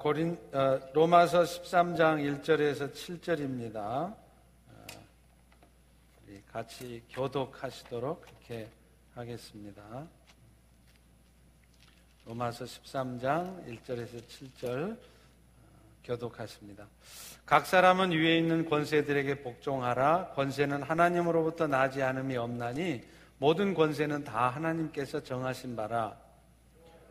고린, 어, 로마서 13장 1절에서 7절입니다. 어, 같이 교독하시도록 그렇게 하겠습니다. 로마서 13장 1절에서 7절 교독하십니다. 각 사람은 위에 있는 권세들에게 복종하라. 권세는 하나님으로부터 나지 않음이 없나니 모든 권세는 다 하나님께서 정하신 바라.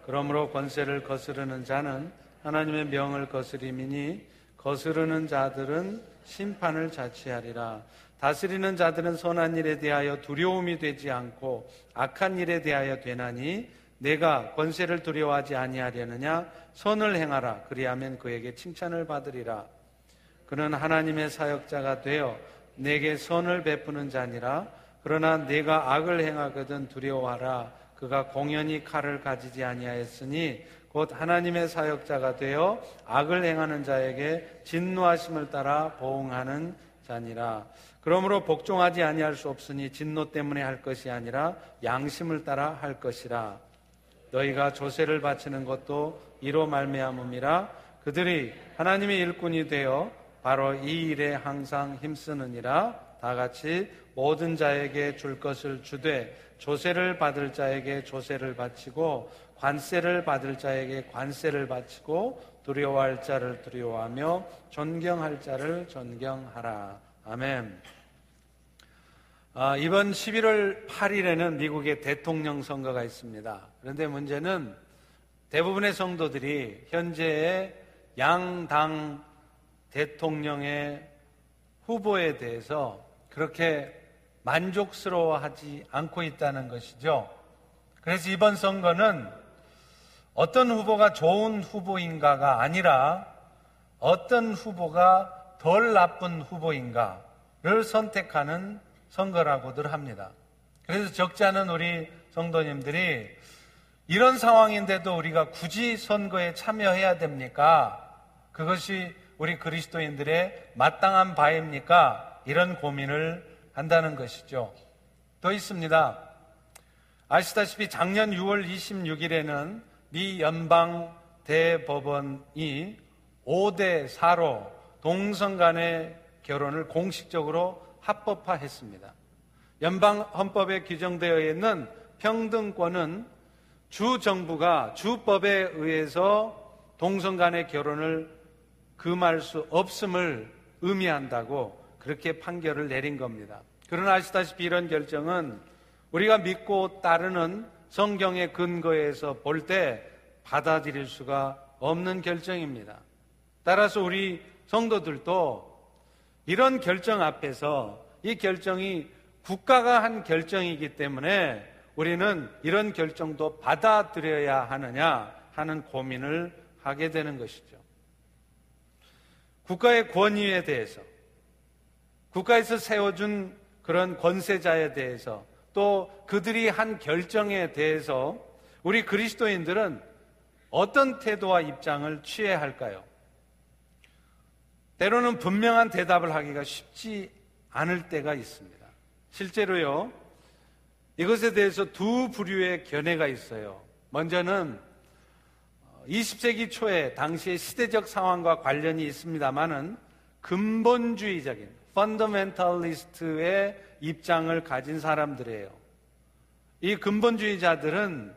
그러므로 권세를 거스르는 자는 하나님의 명을 거스림이니 거스르는 자들은 심판을 자취하리라. 다스리는 자들은 선한 일에 대하여 두려움이 되지 않고 악한 일에 대하여 되나니 내가 권세를 두려워하지 아니하려느냐? 선을 행하라. 그리하면 그에게 칭찬을 받으리라. 그는 하나님의 사역자가 되어 내게 선을 베푸는 자니라. 그러나 내가 악을 행하거든 두려워하라. 그가 공연히 칼을 가지지 아니하였으니 곧 하나님의 사역자가 되어 악을 행하는 자에게 진노하심을 따라 보응하는 자니라. 그러므로 복종하지 아니할 수 없으니 진노 때문에 할 것이 아니라 양심을 따라 할 것이라. 너희가 조세를 바치는 것도 이로 말미암음이라. 그들이 하나님의 일꾼이 되어 바로 이 일에 항상 힘쓰느니라. 다 같이 모든 자에게 줄 것을 주되 조세를 받을 자에게 조세를 바치고 관세를 받을 자에게 관세를 바치고 두려워할 자를 두려워하며 존경할 자를 존경하라. 아멘. 아, 이번 11월 8일에는 미국의 대통령 선거가 있습니다. 그런데 문제는 대부분의 성도들이 현재의 양당 대통령의 후보에 대해서 그렇게 만족스러워하지 않고 있다는 것이죠. 그래서 이번 선거는 어떤 후보가 좋은 후보인가가 아니라 어떤 후보가 덜 나쁜 후보인가를 선택하는 선거라고들 합니다. 그래서 적지 않은 우리 성도님들이 이런 상황인데도 우리가 굳이 선거에 참여해야 됩니까? 그것이 우리 그리스도인들의 마땅한 바입니까? 이런 고민을 한다는 것이죠. 또 있습니다. 아시다시피 작년 6월 26일에는 미 연방 대법원이 5대 4로 동성 간의 결혼을 공식적으로 합법화했습니다. 연방 헌법에 규정되어 있는 평등권은 주 정부가 주법에 의해서 동성 간의 결혼을 금할 수 없음을 의미한다고 그렇게 판결을 내린 겁니다. 그러나 아시다시피 이런 결정은 우리가 믿고 따르는 성경의 근거에서 볼 때 받아들일 수가 없는 결정입니다. 따라서 우리 성도들도 이런 결정 앞에서 이 결정이 국가가 한 결정이기 때문에 우리는 이런 결정도 받아들여야 하느냐 하는 고민을 하게 되는 것이죠. 국가의 권위에 대해서, 국가에서 세워준 그런 권세자에 대해서, 또 그들이 한 결정에 대해서 우리 그리스도인들은 어떤 태도와 입장을 취해야 할까요? 때로는 분명한 대답을 하기가 쉽지 않을 때가 있습니다. 실제로요, 이것에 대해서 두 부류의 견해가 있어요. 먼저는 20세기 초에 당시의 시대적 상황과 관련이 있습니다만은 근본주의적인 펀더멘탈리스트의 입장을 가진 사람들이에요. 이 근본주의자들은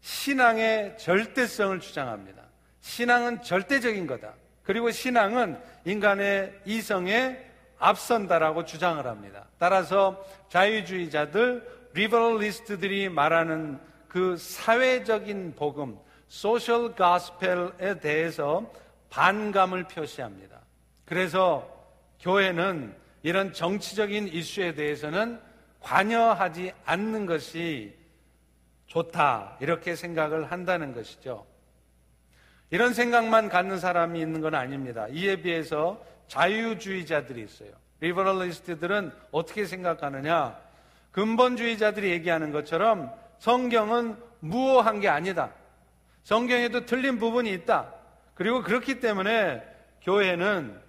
신앙의 절대성을 주장합니다. 신앙은 절대적인 거다. 그리고 신앙은 인간의 이성에 앞선다라고 주장을 합니다. 따라서 자유주의자들, liberalist들이 말하는 그 사회적인 복음, social gospel에 대해서 반감을 표시합니다. 그래서 교회는 이런 정치적인 이슈에 대해서는 관여하지 않는 것이 좋다. 이렇게 생각을 한다는 것이죠. 이런 생각만 갖는 사람이 있는 건 아닙니다. 이에 비해서 자유주의자들이 있어요. 리버럴리스트들은 어떻게 생각하느냐? 근본주의자들이 얘기하는 것처럼 성경은 무호한 게 아니다. 성경에도 틀린 부분이 있다. 그리고 그렇기 때문에 교회는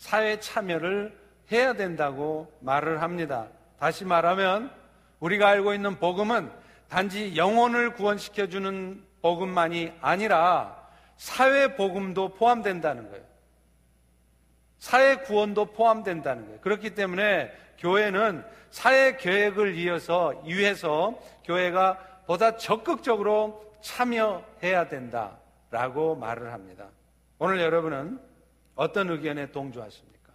사회 참여를 해야 된다고 말을 합니다. 다시 말하면 우리가 알고 있는 복음은 단지 영혼을 구원시켜주는 복음만이 아니라 사회 복음도 포함된다는 거예요. 사회 구원도 포함된다는 거예요. 그렇기 때문에 교회는 사회 계획을 이어서 위해서 교회가 보다 적극적으로 참여해야 된다라고 말을 합니다. 오늘 여러분은 어떤 의견에 동조하십니까?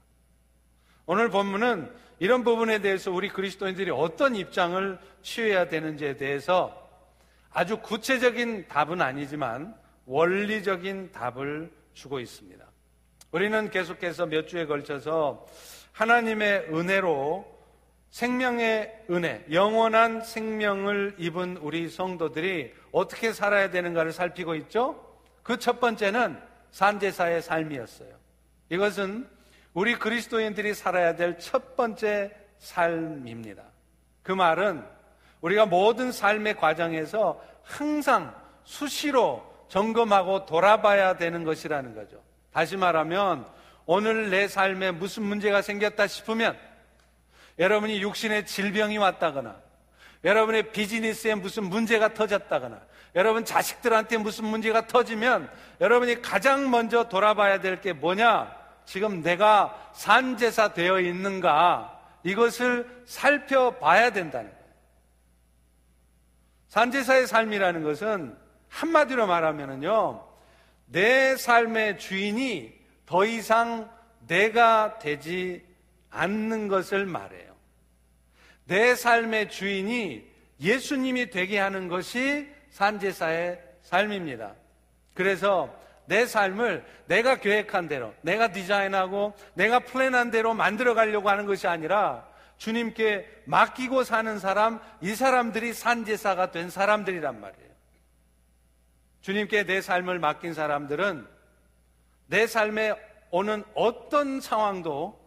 오늘 본문은 이런 부분에 대해서 우리 그리스도인들이 어떤 입장을 취해야 되는지에 대해서 아주 구체적인 답은 아니지만 원리적인 답을 주고 있습니다. 우리는 계속해서 몇 주에 걸쳐서 하나님의 은혜로 생명의 은혜, 영원한 생명을 입은 우리 성도들이 어떻게 살아야 되는가를 살피고 있죠? 그 첫 번째는 산제사의 삶이었어요. 이것은 우리 그리스도인들이 살아야 될 첫 번째 삶입니다. 그 말은 우리가 모든 삶의 과정에서 항상 수시로 점검하고 돌아봐야 되는 것이라는 거죠. 다시 말하면 오늘 내 삶에 무슨 문제가 생겼다 싶으면 여러분이 육신의 질병이 왔다거나 여러분의 비즈니스에 무슨 문제가 터졌다거나 여러분 자식들한테 무슨 문제가 터지면 여러분이 가장 먼저 돌아봐야 될 게 뭐냐? 지금 내가 산제사 되어 있는가? 이것을 살펴봐야 된다는 거예요. 산제사의 삶이라는 것은 한마디로 말하면요. 내 삶의 주인이 더 이상 내가 되지 않는 것을 말해요. 내 삶의 주인이 예수님이 되게 하는 것이 산제사의 삶입니다. 그래서 내 삶을 내가 계획한 대로, 내가 디자인하고 내가 플랜한 대로 만들어 가려고 하는 것이 아니라 주님께 맡기고 사는 사람, 이 사람들이 산제사가 된 사람들이란 말이에요. 주님께 내 삶을 맡긴 사람들은 내 삶에 오는 어떤 상황도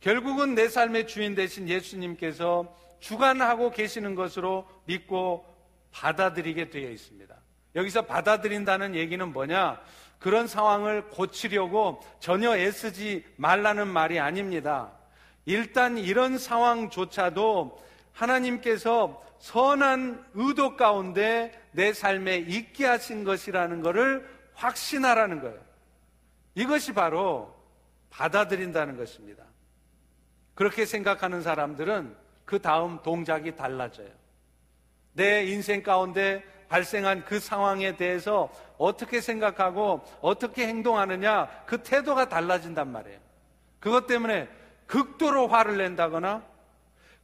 결국은 내 삶의 주인 되신 예수님께서 주관하고 계시는 것으로 믿고 받아들이게 되어 있습니다. 여기서 받아들인다는 얘기는 뭐냐? 그런 상황을 고치려고 전혀 애쓰지 말라는 말이 아닙니다. 일단 이런 상황조차도 하나님께서 선한 의도 가운데 내 삶에 있게 하신 것이라는 것을 확신하라는 거예요. 이것이 바로 받아들인다는 것입니다. 그렇게 생각하는 사람들은 그 다음 동작이 달라져요. 내 인생 가운데 발생한 그 상황에 대해서 어떻게 생각하고 어떻게 행동하느냐 그 태도가 달라진단 말이에요. 그것 때문에 극도로 화를 낸다거나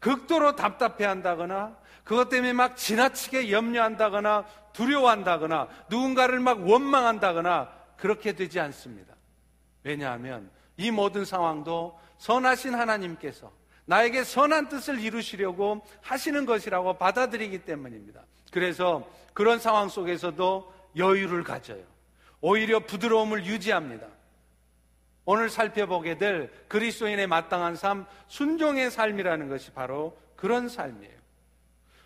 극도로 답답해 한다거나 그것 때문에 막 지나치게 염려한다거나 두려워한다거나 누군가를 막 원망한다거나 그렇게 되지 않습니다. 왜냐하면 이 모든 상황도 선하신 하나님께서 나에게 선한 뜻을 이루시려고 하시는 것이라고 받아들이기 때문입니다. 그래서 그런 상황 속에서도 여유를 가져요. 오히려 부드러움을 유지합니다. 오늘 살펴보게 될 그리스도인의 마땅한 삶, 순종의 삶이라는 것이 바로 그런 삶이에요.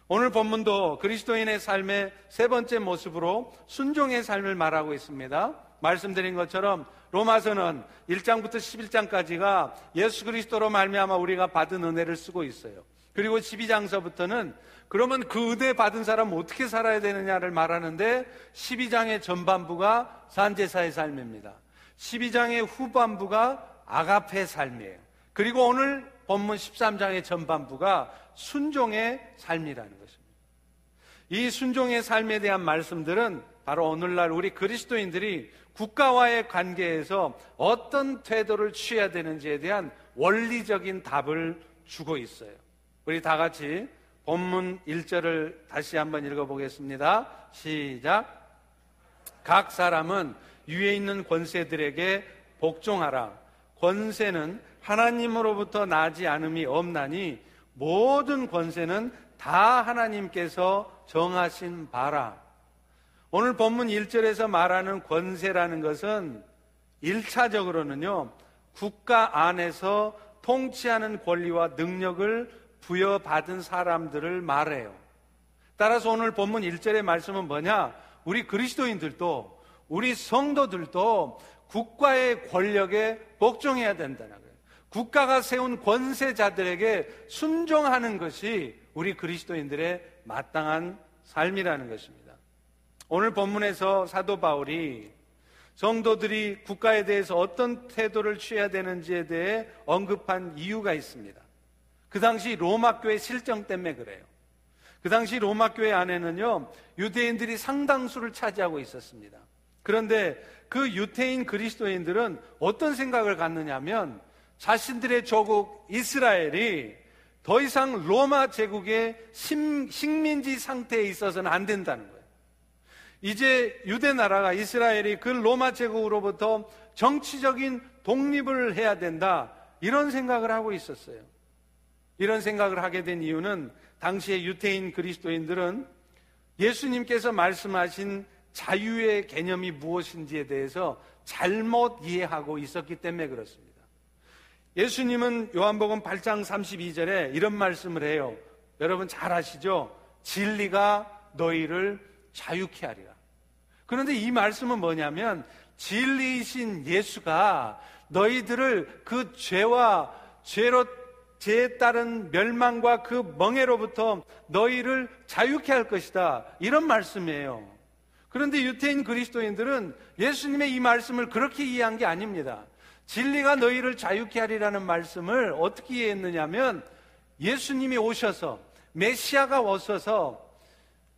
오늘 본문도 그리스도인의 삶의 세 번째 모습으로 순종의 삶을 말하고 있습니다. 말씀드린 것처럼 로마서는 1장부터 11장까지가 예수 그리스도로 말미암아 우리가 받은 은혜를 쓰고 있어요. 그리고 12장서부터는 그러면 그 은혜 받은 사람은 어떻게 살아야 되느냐를 말하는데 12장의 전반부가 산제사의 삶입니다. 12장의 후반부가 아가페 삶이에요. 그리고 오늘 본문 13장의 전반부가 순종의 삶이라는 것입니다. 이 순종의 삶에 대한 말씀들은 바로 오늘날 우리 그리스도인들이 국가와의 관계에서 어떤 태도를 취해야 되는지에 대한 원리적인 답을 주고 있어요. 우리 다 같이 본문 1절을 다시 한번 읽어보겠습니다. 시작. 각 사람은 위에 있는 권세들에게 복종하라. 권세는 하나님으로부터 나지 않음이 없나니 모든 권세는 다 하나님께서 정하신 바라. 오늘 본문 1절에서 말하는 권세라는 것은 1차적으로는요, 국가 안에서 통치하는 권리와 능력을 부여받은 사람들을 말해요. 따라서 오늘 본문 1절의 말씀은 뭐냐? 우리 그리스도인들도, 우리 성도들도 국가의 권력에 복종해야 된다는 거예요. 국가가 세운 권세자들에게 순종하는 것이 우리 그리스도인들의 마땅한 삶이라는 것입니다. 오늘 본문에서 사도 바울이 성도들이 국가에 대해서 어떤 태도를 취해야 되는지에 대해 언급한 이유가 있습니다. 그 당시 로마 교회 실정 때문에 그래요. 그 당시 로마 교회 안에는요, 유대인들이 상당수를 차지하고 있었습니다. 그런데 그 유태인 그리스도인들은 어떤 생각을 갖느냐면 자신들의 조국 이스라엘이 더 이상 로마 제국의 식민지 상태에 있어서는 안 된다는 거예요. 이제 유대 나라가 이스라엘이 그 로마 제국으로부터 정치적인 독립을 해야 된다. 이런 생각을 하고 있었어요. 이런 생각을 하게 된 이유는 당시의 유태인 그리스도인들은 예수님께서 말씀하신 자유의 개념이 무엇인지에 대해서 잘못 이해하고 있었기 때문에 그렇습니다. 예수님은 요한복음 8장 32절에 이런 말씀을 해요. 여러분 잘 아시죠? 진리가 너희를 자유케 하리라. 그런데 이 말씀은 뭐냐면 진리이신 예수가 너희들을 그 죄와 죄로 죄에 따른 멸망과 그 멍해로부터 너희를 자유케 할 것이다. 이런 말씀이에요. 그런데 유태인 그리스도인들은 예수님의 이 말씀을 그렇게 이해한 게 아닙니다. 진리가 너희를 자유케 하리라는 말씀을 어떻게 이해했느냐면 예수님이 오셔서 메시아가 오셔서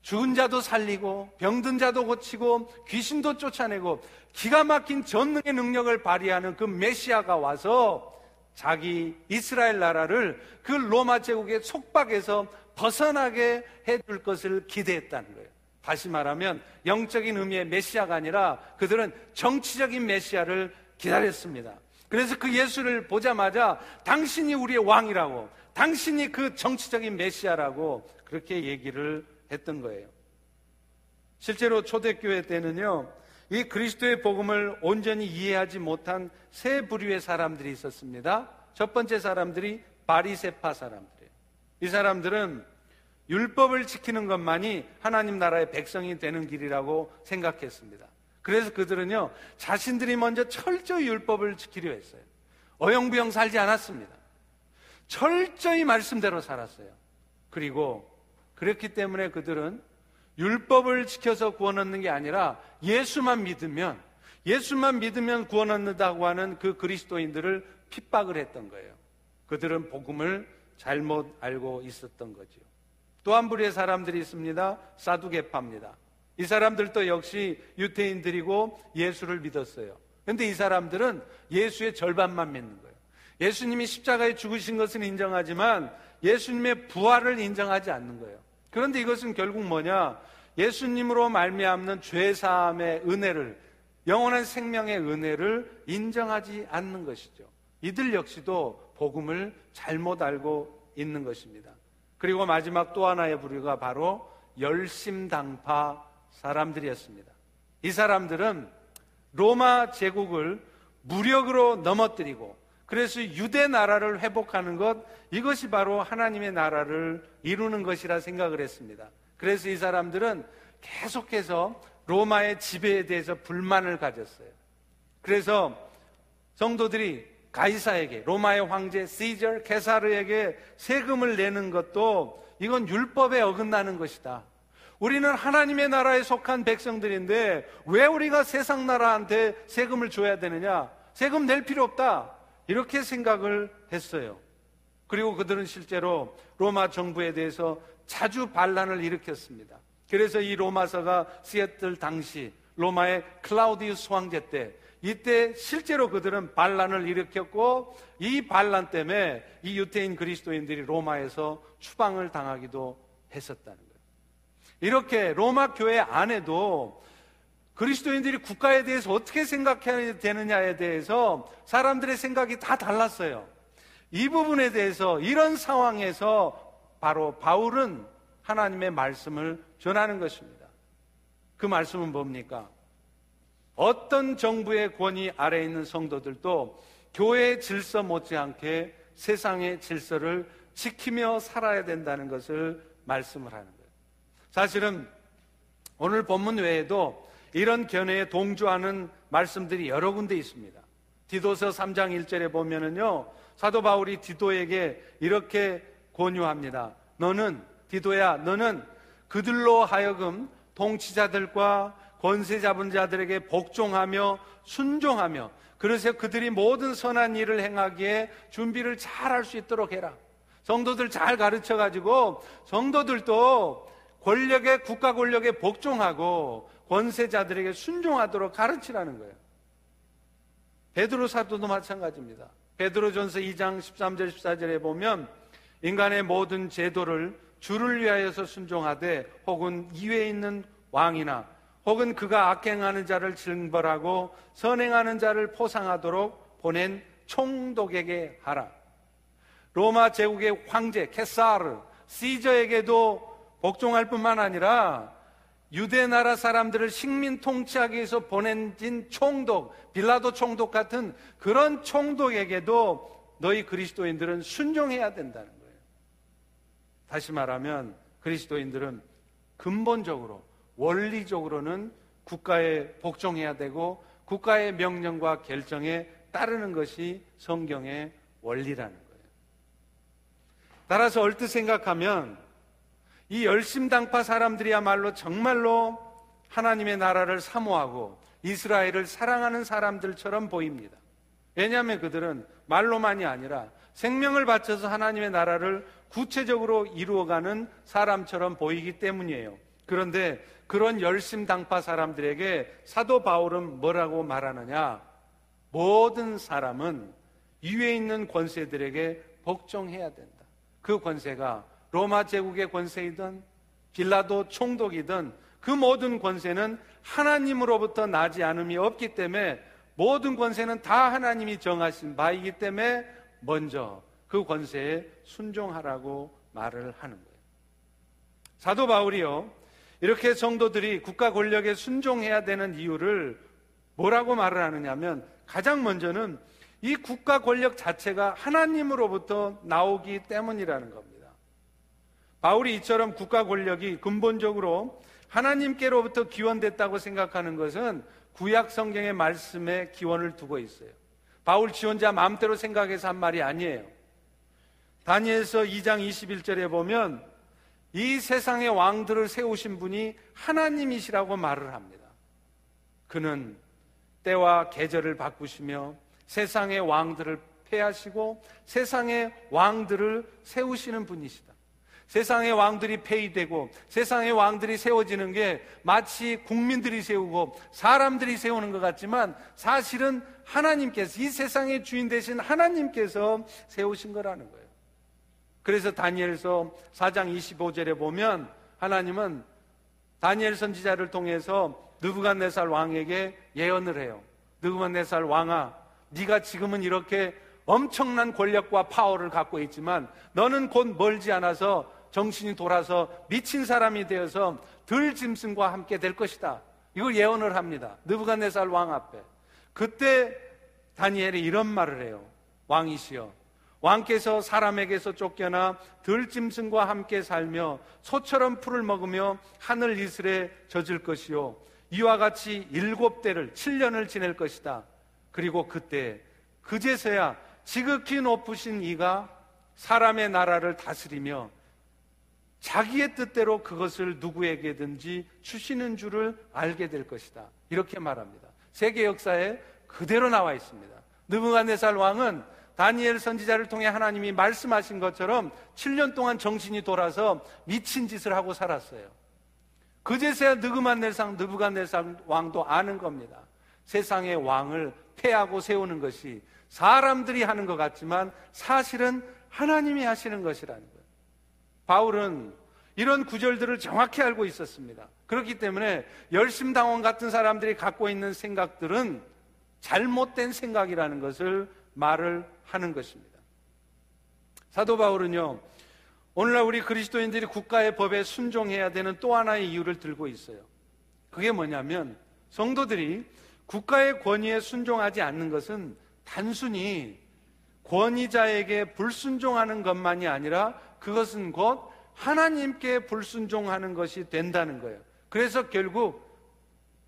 죽은 자도 살리고 병든 자도 고치고 귀신도 쫓아내고 기가 막힌 전능의 능력을 발휘하는 그 메시아가 와서 자기 이스라엘 나라를 그 로마 제국의 속박에서 벗어나게 해줄 것을 기대했다는 거예요. 다시 말하면 영적인 의미의 메시아가 아니라 그들은 정치적인 메시아를 기다렸습니다. 그래서 그 예수를 보자마자 당신이 우리의 왕이라고, 당신이 그 정치적인 메시아라고 그렇게 얘기를 했던 거예요. 실제로 초대교회 때는요, 이 그리스도의 복음을 온전히 이해하지 못한 세 부류의 사람들이 있었습니다. 첫 번째 사람들이 바리세파 사람들이에요. 이 사람들은 율법을 지키는 것만이 하나님 나라의 백성이 되는 길이라고 생각했습니다. 그래서 그들은요, 자신들이 먼저 철저히 율법을 지키려 했어요. 어영부영 살지 않았습니다. 철저히 말씀대로 살았어요. 그리고 그렇기 때문에 그들은 율법을 지켜서 구원 얻는 게 아니라 예수만 믿으면, 예수만 믿으면 구원 얻는다고 하는 그 그리스도인들을 핍박을 했던 거예요. 그들은 복음을 잘못 알고 있었던 거죠. 또한 부류의 사람들이 있습니다. 사두개파입니다. 이 사람들도 역시 유태인들이고 예수를 믿었어요. 그런데 이 사람들은 예수의 절반만 믿는 거예요. 예수님이 십자가에 죽으신 것은 인정하지만 예수님의 부활을 인정하지 않는 거예요. 그런데 이것은 결국 뭐냐? 예수님으로 말미암는 죄 사함의 은혜를 영원한 생명의 은혜를 인정하지 않는 것이죠. 이들 역시도 복음을 잘못 알고 있는 것입니다. 그리고 마지막 또 하나의 부류가 바로 열심당파 사람들이었습니다. 이 사람들은 로마 제국을 무력으로 넘어뜨리고 그래서 유대 나라를 회복하는 것 이것이 바로 하나님의 나라를 이루는 것이라 생각을 했습니다. 그래서 이 사람들은 계속해서 로마의 지배에 대해서 불만을 가졌어요. 그래서 성도들이 가이사에게 로마의 황제 시저 케사르에게 세금을 내는 것도 이건 율법에 어긋나는 것이다. 우리는 하나님의 나라에 속한 백성들인데 왜 우리가 세상 나라한테 세금을 줘야 되느냐? 세금 낼 필요 없다. 이렇게 생각을 했어요. 그리고 그들은 실제로 로마 정부에 대해서 자주 반란을 일으켰습니다. 그래서 이 로마서가 쓰였을 당시 로마의 클라우디우스 황제 때 이때 실제로 그들은 반란을 일으켰고 이 반란 때문에 이 유태인 그리스도인들이 로마에서 추방을 당하기도 했었다는 거예요. 이렇게 로마 교회 안에도 그리스도인들이 국가에 대해서 어떻게 생각해야 되느냐에 대해서 사람들의 생각이 다 달랐어요. 이 부분에 대해서 이런 상황에서 바로 바울은 하나님의 말씀을 전하는 것입니다. 그 말씀은 뭡니까? 어떤 정부의 권위 아래에 있는 성도들도 교회의 질서 못지않게 세상의 질서를 지키며 살아야 된다는 것을 말씀을 하는 거예요. 사실은 오늘 본문 외에도 이런 견해에 동조하는 말씀들이 여러 군데 있습니다. 디도서 3장 1절에 보면은요, 사도 바울이 디도에게 이렇게 권유합니다. 너는, 디도야, 너는 그들로 하여금 통치자들과 권세 잡은 자들에게 복종하며 순종하며 그래서 그들이 모든 선한 일을 행하기에 준비를 잘 할 수 있도록 해라. 성도들 잘 가르쳐 가지고 성도들도 권력에 국가 권력에 복종하고 권세자들에게 순종하도록 가르치라는 거예요. 베드로 사도도 마찬가지입니다. 베드로전서 2장 13절 14절에 보면 인간의 모든 제도를 주를 위하여서 순종하되 혹은 이외에 있는 왕이나 혹은 그가 악행하는 자를 징벌하고 선행하는 자를 포상하도록 보낸 총독에게 하라. 로마 제국의 황제 케사르 시저에게도 복종할 뿐만 아니라 유대 나라 사람들을 식민 통치하기 위해서 보낸진 총독, 빌라도 총독 같은 그런 총독에게도 너희 그리스도인들은 순종해야 된다는 거예요. 다시 말하면 그리스도인들은 근본적으로 원리적으로는 국가에 복종해야 되고 국가의 명령과 결정에 따르는 것이 성경의 원리라는 거예요. 따라서 얼뜻 생각하면 이 열심당파 사람들이야말로 정말로 하나님의 나라를 사모하고 이스라엘을 사랑하는 사람들처럼 보입니다. 왜냐하면 그들은 말로만이 아니라 생명을 바쳐서 하나님의 나라를 구체적으로 이루어가는 사람처럼 보이기 때문이에요. 그런데 그런 열심당파 사람들에게 사도 바울은 뭐라고 말하느냐? 모든 사람은 위에 있는 권세들에게 복종해야 된다. 그 권세가 로마 제국의 권세이든 빌라도 총독이든 그 모든 권세는 하나님으로부터 나지 않음이 없기 때문에 모든 권세는 다 하나님이 정하신 바이기 때문에 먼저 그 권세에 순종하라고 말을 하는 거예요. 사도 바울이요. 이렇게 성도들이 국가 권력에 순종해야 되는 이유를 뭐라고 말을 하느냐면 가장 먼저는 이 국가 권력 자체가 하나님으로부터 나오기 때문이라는 겁니다. 바울이 이처럼 국가 권력이 근본적으로 하나님께로부터 기원됐다고 생각하는 것은 구약 성경의 말씀에 기원을 두고 있어요. 바울 지원자 마음대로 생각해서 한 말이 아니에요. 다니엘서 2장 21절에 보면 이 세상의 왕들을 세우신 분이 하나님이시라고 말을 합니다. 그는 때와 계절을 바꾸시며 세상의 왕들을 폐하시고 세상의 왕들을 세우시는 분이시다. 세상의 왕들이 폐위되고 세상의 왕들이 세워지는 게 마치 국민들이 세우고 사람들이 세우는 것 같지만 사실은 하나님께서 이 세상의 주인 되신 하나님께서 세우신 거라는 거예요. 그래서 다니엘서 4장 25절에 보면 하나님은 다니엘 선지자를 통해서 느부갓네살 왕에게 예언을 해요. 느부갓네살 왕아, 네가 지금은 이렇게 엄청난 권력과 파워를 갖고 있지만 너는 곧 멀지 않아서 정신이 돌아서 미친 사람이 되어서 들 짐승과 함께 될 것이다. 이걸 예언을 합니다. 느부갓네살 왕 앞에. 그때 다니엘이 이런 말을 해요. 왕이시여. 왕께서 사람에게서 쫓겨나 들짐승과 함께 살며 소처럼 풀을 먹으며 하늘 이슬에 젖을 것이요 이와 같이 일곱 대를 7년을 지낼 것이다. 그리고 그때 그제서야 지극히 높으신 이가 사람의 나라를 다스리며 자기의 뜻대로 그것을 누구에게든지 주시는 줄을 알게 될 것이다. 이렇게 말합니다. 세계 역사에 그대로 나와 있습니다. 느부갓네살 왕은 다니엘 선지자를 통해 하나님이 말씀하신 것처럼 7년 동안 정신이 돌아서 미친 짓을 하고 살았어요. 그제서야 느그만네상 느부갓네살 왕도 아는 겁니다. 세상의 왕을 폐하고 세우는 것이 사람들이 하는 것 같지만 사실은 하나님이 하시는 것이라는 거예요. 바울은 이런 구절들을 정확히 알고 있었습니다. 그렇기 때문에 열심당원 같은 사람들이 갖고 있는 생각들은 잘못된 생각이라는 것을 말을 하는 것입니다. 사도 바울은요, 오늘날 우리 그리스도인들이 국가의 법에 순종해야 되는 또 하나의 이유를 들고 있어요. 그게 뭐냐면 성도들이 국가의 권위에 순종하지 않는 것은 단순히 권위자에게 불순종하는 것만이 아니라 그것은 곧 하나님께 불순종하는 것이 된다는 거예요. 그래서 결국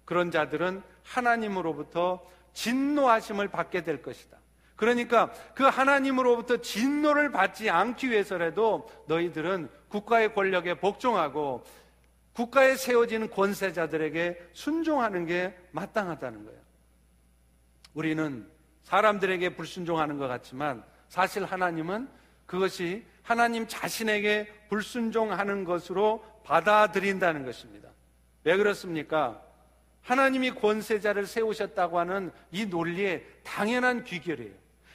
그런 자들은 하나님으로부터 진노하심을 받게 될 것이다. 그러니까 그 하나님으로부터 진노를 받지 않기 위해서라도 너희들은 국가의 권력에 복종하고 국가에 세워지는 권세자들에게 순종하는 게 마땅하다는 거예요. 우리는 사람들에게 불순종하는 것 같지만 사실 하나님은 그것이 하나님 자신에게 불순종하는 것으로 받아들인다는 것입니다. 왜 그렇습니까? 하나님이 권세자를 세우셨다고 하는 이 논리에 당연한 귀결이에요.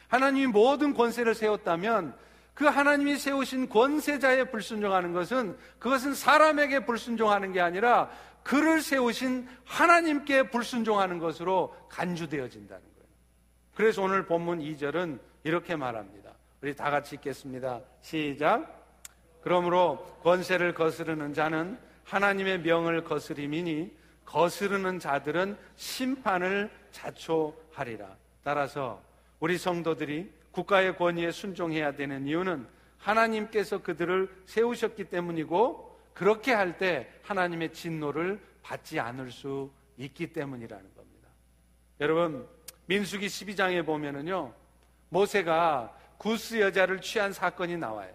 하나님이 모든 권세를 세웠다면 그 하나님이 세우신 권세자에 불순종하는 것은 그것은 사람에게 불순종하는 게 아니라 그를 세우신 하나님께 불순종하는 것으로 간주되어진다는. 그래서 오늘 본문 2절은 이렇게 말합니다. 우리 다 같이 읽겠습니다. 시작. 그러므로 권세를 거스르는 자는 하나님의 명을 거스림이니 거스르는 자들은 심판을 자초하리라. 따라서 우리 성도들이 국가의 권위에 순종해야 되는 이유는 하나님께서 그들을 세우셨기 때문이고 그렇게 할 때 하나님의 진노를 받지 않을 수 있기 때문이라는 겁니다. 여러분, 민수기 12장에 보면은요, 모세가 구스 여자를 취한 사건이 나와요.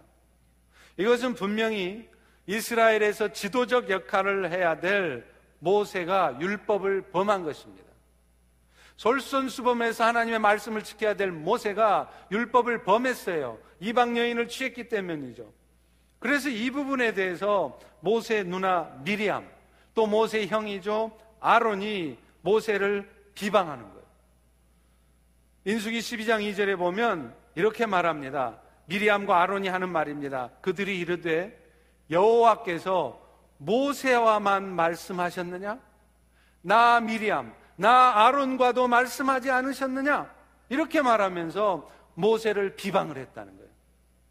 이것은 분명히 이스라엘에서 지도적 역할을 해야 될 모세가 율법을 범한 것입니다. 솔선수범해서 하나님의 말씀을 지켜야 될 모세가 율법을 범했어요. 이방 여인을 취했기 때문이죠. 그래서 이 부분에 대해서 모세 누나 미리암 또 모세 형이죠 아론이 모세를 비방하는 거예요. 인수기 12장 2절에 보면 이렇게 말합니다. 미리암과 아론이 하는 말입니다. 그들이 이르되 여호와께서 모세와만 말씀하셨느냐? 나 미리암 나 아론과도 말씀하지 않으셨느냐? 이렇게 말하면서 모세를 비방을 했다는 거예요.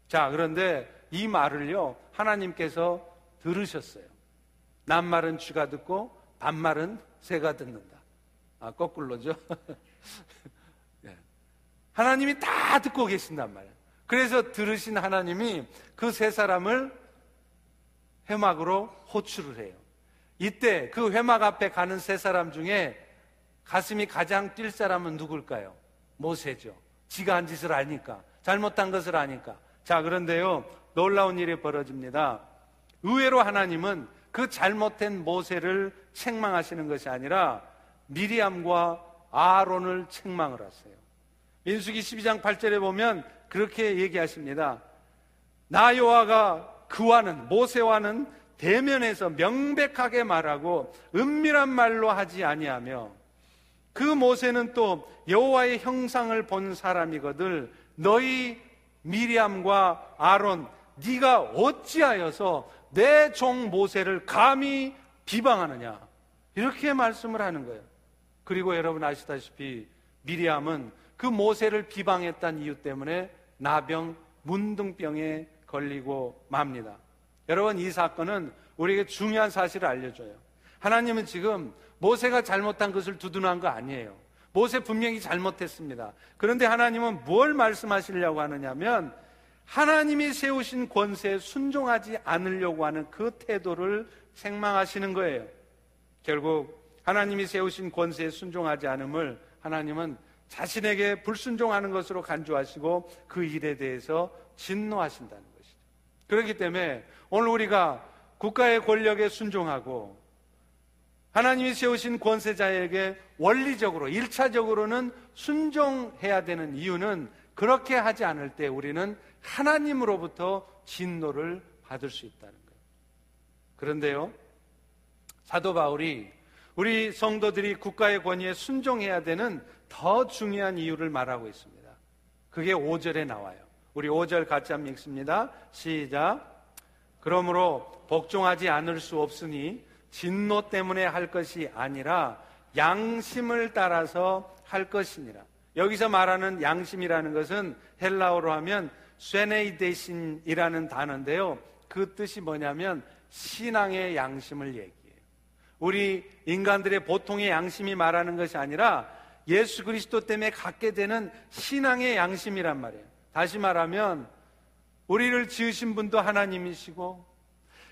자, 그런데 이 말을요, 하나님께서 들으셨어요. 남말은 쥐가 듣고 반말은 새가 듣는다. 아, 거꾸로죠. 네. 하나님이 다 듣고 계신단 말이에요. 그래서 들으신 하나님이 그 세 사람을 회막으로 호출을 해요. 이때 그 회막 앞에 가는 세 사람 중에 가슴이 가장 뛸 사람은 누굴까요? 모세죠. 지가 한 짓을 아니까. 잘못한 것을 아니까. 자, 그런데요. 놀라운 일이 벌어집니다. 의외로 하나님은 그 잘못된 모세를 책망하시는 것이 아니라 미리암과 아론을 책망을 하세요. 민수기 12장 8절에 보면 그렇게 얘기하십니다. 나 여호와가 그와는 모세와는 대면에서 명백하게 말하고 은밀한 말로 하지 아니하며 그 모세는 또 여호와의 형상을 본 사람이거들 너희 미리암과 아론 네가 어찌하여서 내 종 모세를 감히 비방하느냐 이렇게 말씀을 하는 거예요. 그리고 여러분 아시다시피 미리암은 그 모세를 비방했던 이유 때문에 나병 문둥병에 걸리고 맙니다. 여러분 이 사건은 우리에게 중요한 사실을 알려줘요. 하나님은 지금 모세가 잘못한 것을 두둔한 거 아니에요. 모세 분명히 잘못했습니다. 그런데 하나님은 뭘 말씀하시려고 하느냐면 하나님이 세우신 권세에 순종하지 않으려고 하는 그 태도를 책망하시는 거예요. 결국 하나님이 세우신 권세에 순종하지 않음을 하나님은 자신에게 불순종하는 것으로 간주하시고 그 일에 대해서 진노하신다는 것이죠. 그렇기 때문에 오늘 우리가 국가의 권력에 순종하고 하나님이 세우신 권세자에게 원리적으로, 일차적으로는 순종해야 되는 이유는 그렇게 하지 않을 때 우리는 하나님으로부터 진노를 받을 수 있다는 거예요. 그런데요, 사도 바울이 우리 성도들이 국가의 권위에 순종해야 되는 더 중요한 이유를 말하고 있습니다. 그게 5절에 나와요. 우리 5절 같이 한번 읽습니다. 시작. 그러므로 복종하지 않을 수 없으니 진노 때문에 할 것이 아니라 양심을 따라서 할 것이니라. 여기서 말하는 양심이라는 것은 헬라어로 하면 쇠네이데신이라는 단어인데요. 그 뜻이 뭐냐면 신앙의 양심을 얘기해요. 우리 인간들의 보통의 양심이 말하는 것이 아니라 예수 그리스도 때문에 갖게 되는 신앙의 양심이란 말이에요. 다시 말하면 우리를 지으신 분도 하나님이시고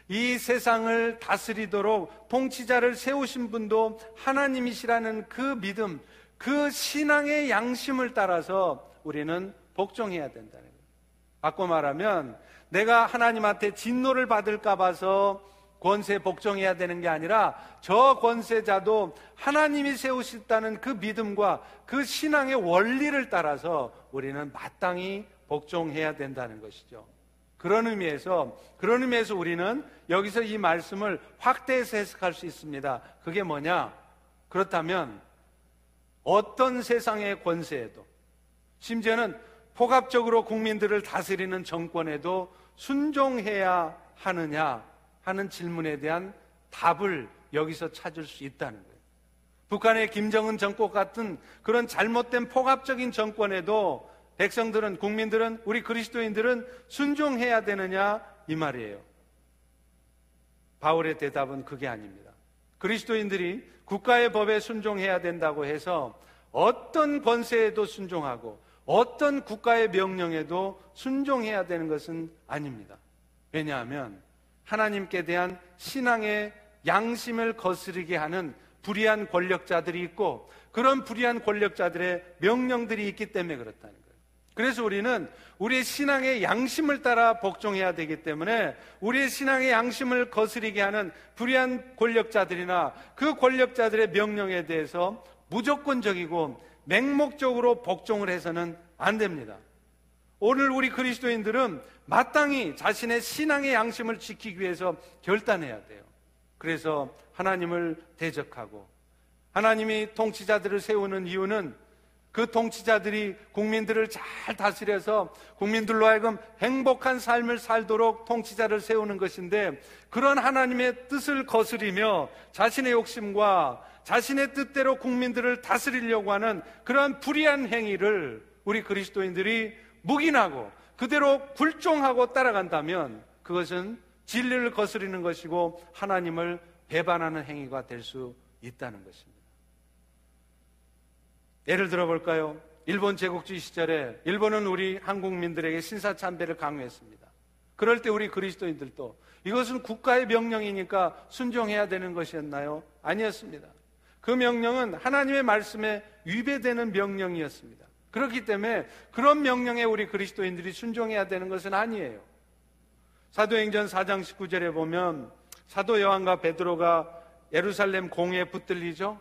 이 세상을 다스리도록 통치자를 세우신 분도 하나님이시라는 그 믿음, 그 신앙의 양심을 따라서 우리는 복종해야 된다는 거예요. 바꿔 말하면 내가 하나님한테 진노를 받을까 봐서 권세 복종해야 되는 게 아니라 저 권세자도 하나님이 세우셨다는 그 믿음과 그 신앙의 원리를 따라서 우리는 마땅히 복종해야 된다는 것이죠. 그런 의미에서 그런 의미에서 우리는 여기서 이 말씀을 확대해서 해석할 수 있습니다. 그게 뭐냐? 그렇다면 어떤 세상의 권세에도 심지어는 포괄적으로 국민들을 다스리는 정권에도 순종해야 하느냐 하는 질문에 대한 답을 여기서 찾을 수 있다는 거예요. 북한의 김정은 정권 같은 그런 잘못된 포갑적인 정권에도 백성들은, 국민들은, 우리 그리스도인들은 순종해야 되느냐? 이 말이에요. 바울의 대답은 그게 아닙니다. 그리스도인들이 국가의 법에 순종해야 된다고 해서 어떤 권세에도 순종하고 어떤 국가의 명령에도 순종해야 되는 것은 아닙니다. 왜냐하면 하나님께 대한 신앙의 양심을 거스르게 하는 불의한 권력자들이 있고 그런 불의한 권력자들의 명령들이 있기 때문에 그렇다는 거예요. 그래서 우리는 우리의 신앙의 양심을 따라 복종해야 되기 때문에 우리의 신앙의 양심을 거스르게 하는 불의한 권력자들이나 그 권력자들의 명령에 대해서 무조건적이고 맹목적으로 복종을 해서는 안 됩니다. 오늘 우리 그리스도인들은 마땅히 자신의 신앙의 양심을 지키기 위해서 결단해야 돼요. 그래서 하나님을 대적하고 하나님이 통치자들을 세우는 이유는 그 통치자들이 국민들을 잘 다스려서 국민들로 하여금 행복한 삶을 살도록 통치자를 세우는 것인데 그런 하나님의 뜻을 거스리며 자신의 욕심과 자신의 뜻대로 국민들을 다스리려고 하는 그러한 불의한 행위를 우리 그리스도인들이 묵인하고 그대로 굴종하고 따라간다면 그것은 진리를 거스리는 것이고 하나님을 배반하는 행위가 될 수 있다는 것입니다. 예를 들어 볼까요? 일본 제국주의 시절에 일본은 우리 한국민들에게 신사참배를 강요했습니다. 그럴 때 우리 그리스도인들도 이것은 국가의 명령이니까 순종해야 되는 것이었나요? 아니었습니다. 그 명령은 하나님의 말씀에 위배되는 명령이었습니다. 그렇기 때문에 그런 명령에 우리 그리스도인들이 순종해야 되는 것은 아니에요. 사도행전 4장 19절에 보면 사도 요한과 베드로가 예루살렘 공회에 붙들리죠.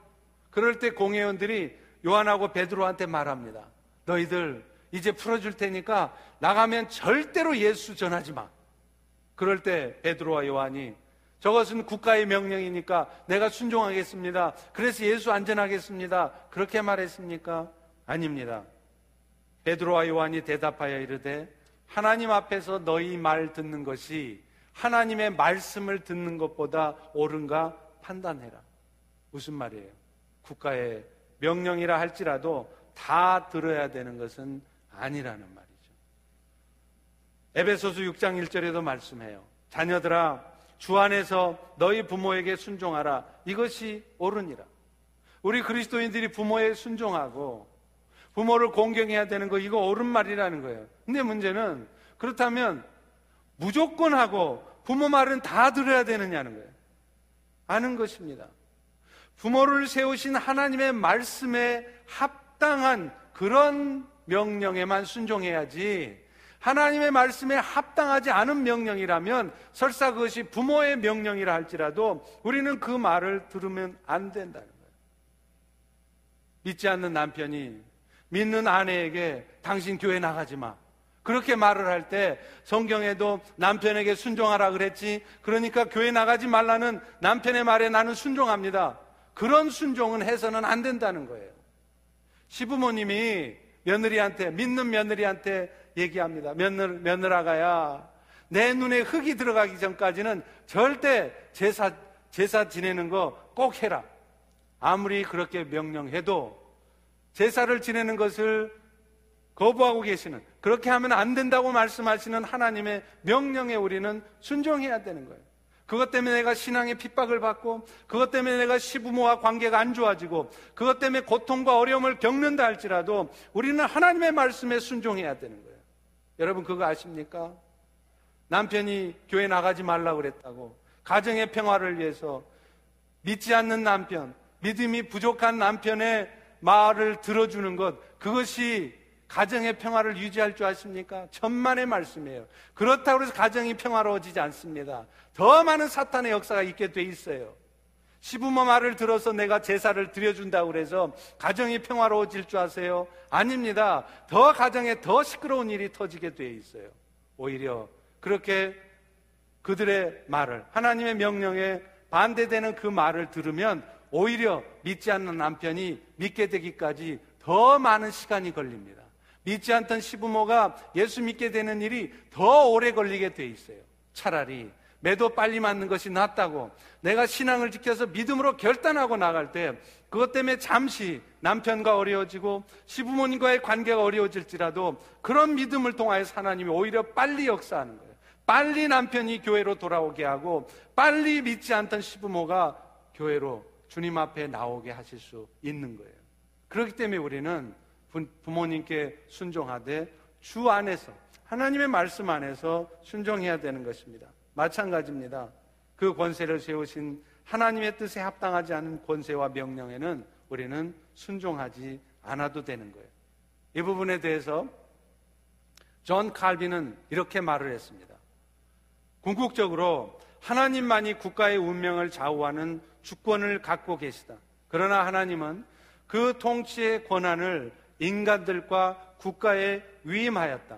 그럴 때 공회원들이 요한하고 베드로한테 말합니다. 너희들 이제 풀어줄 테니까 나가면 절대로 예수 전하지 마. 그럴 때 베드로와 요한이 저것은 국가의 명령이니까 내가 순종하겠습니다. 그래서 예수 안전하겠습니다. 그렇게 말했습니까? 아닙니다. 베드로와 요한이 대답하여 이르되 하나님 앞에서 너희 말 듣는 것이 하나님의 말씀을 듣는 것보다 옳은가 판단해라. 무슨 말이에요? 국가의 명령이라 할지라도 다 들어야 되는 것은 아니라는 말이죠. 에베소서 6장 1절에도 말씀해요. 자녀들아, 주 안에서 너희 부모에게 순종하라. 이것이 옳으니라. 우리 그리스도인들이 부모에 순종하고 부모를 공경해야 되는 거 이거 옳은 말이라는 거예요. 근데 문제는 그렇다면 무조건 하고 부모 말은 다 들어야 되느냐는 거예요. 아는 것입니다. 부모를 세우신 하나님의 말씀에 합당한 그런 명령에만 순종해야지 하나님의 말씀에 합당하지 않은 명령이라면 설사 그것이 부모의 명령이라 할지라도 우리는 그 말을 들으면 안 된다는 거예요. 믿지 않는 남편이 믿는 아내에게 당신 교회 나가지 마. 그렇게 말을 할 때 성경에도 남편에게 순종하라 그랬지. 그러니까 교회 나가지 말라는 남편의 말에 나는 순종합니다. 그런 순종은 해서는 안 된다는 거예요. 시부모님이 며느리한테, 믿는 며느리한테 얘기합니다. 며느, 며느라가야, 내 눈에 흙이 들어가기 전까지는 절대 제사, 제사 지내는 거 꼭 해라. 아무리 그렇게 명령해도 제사를 지내는 것을 거부하고 계시는 그렇게 하면 안 된다고 말씀하시는 하나님의 명령에 우리는 순종해야 되는 거예요. 그것 때문에 내가 신앙의 핍박을 받고 그것 때문에 내가 시부모와 관계가 안 좋아지고 그것 때문에 고통과 어려움을 겪는다 할지라도 우리는 하나님의 말씀에 순종해야 되는 거예요. 여러분 그거 아십니까? 남편이 교회 나가지 말라고 그랬다고 가정의 평화를 위해서 믿지 않는 남편, 믿음이 부족한 남편의 말을 들어주는 것, 그것이 가정의 평화를 유지할 줄 아십니까? 천만의 말씀이에요. 그렇다고 해서 가정이 평화로워지지 않습니다. 더 많은 사탄의 역사가 있게 돼 있어요. 시부모 말을 들어서 내가 제사를 드려준다고 그래서 가정이 평화로워질 줄 아세요? 아닙니다. 더 가정에 더 시끄러운 일이 터지게 돼 있어요. 오히려 그렇게 그들의 말을 하나님의 명령에 반대되는 그 말을 들으면 오히려 믿지 않는 남편이 믿게 되기까지 더 많은 시간이 걸립니다. 믿지 않던 시부모가 예수 믿게 되는 일이 더 오래 걸리게 돼 있어요. 차라리 매도 빨리 맞는 것이 낫다고 내가 신앙을 지켜서 믿음으로 결단하고 나갈 때 그것 때문에 잠시 남편과 어려워지고 시부모님과의 관계가 어려워질지라도 그런 믿음을 통하여서 하나님이 오히려 빨리 역사하는 거예요. 빨리 남편이 교회로 돌아오게 하고 빨리 믿지 않던 시부모가 교회로 주님 앞에 나오게 하실 수 있는 거예요. 그렇기 때문에 우리는 부모님께 순종하되 주 안에서 하나님의 말씀 안에서 순종해야 되는 것입니다. 마찬가지입니다. 그 권세를 세우신 하나님의 뜻에 합당하지 않은 권세와 명령에는 우리는 순종하지 않아도 되는 거예요. 이 부분에 대해서 존 칼빈은 이렇게 말을 했습니다. 궁극적으로 하나님만이 국가의 운명을 좌우하는 주권을 갖고 계시다. 그러나 하나님은 그 통치의 권한을 인간들과 국가에 위임하였다.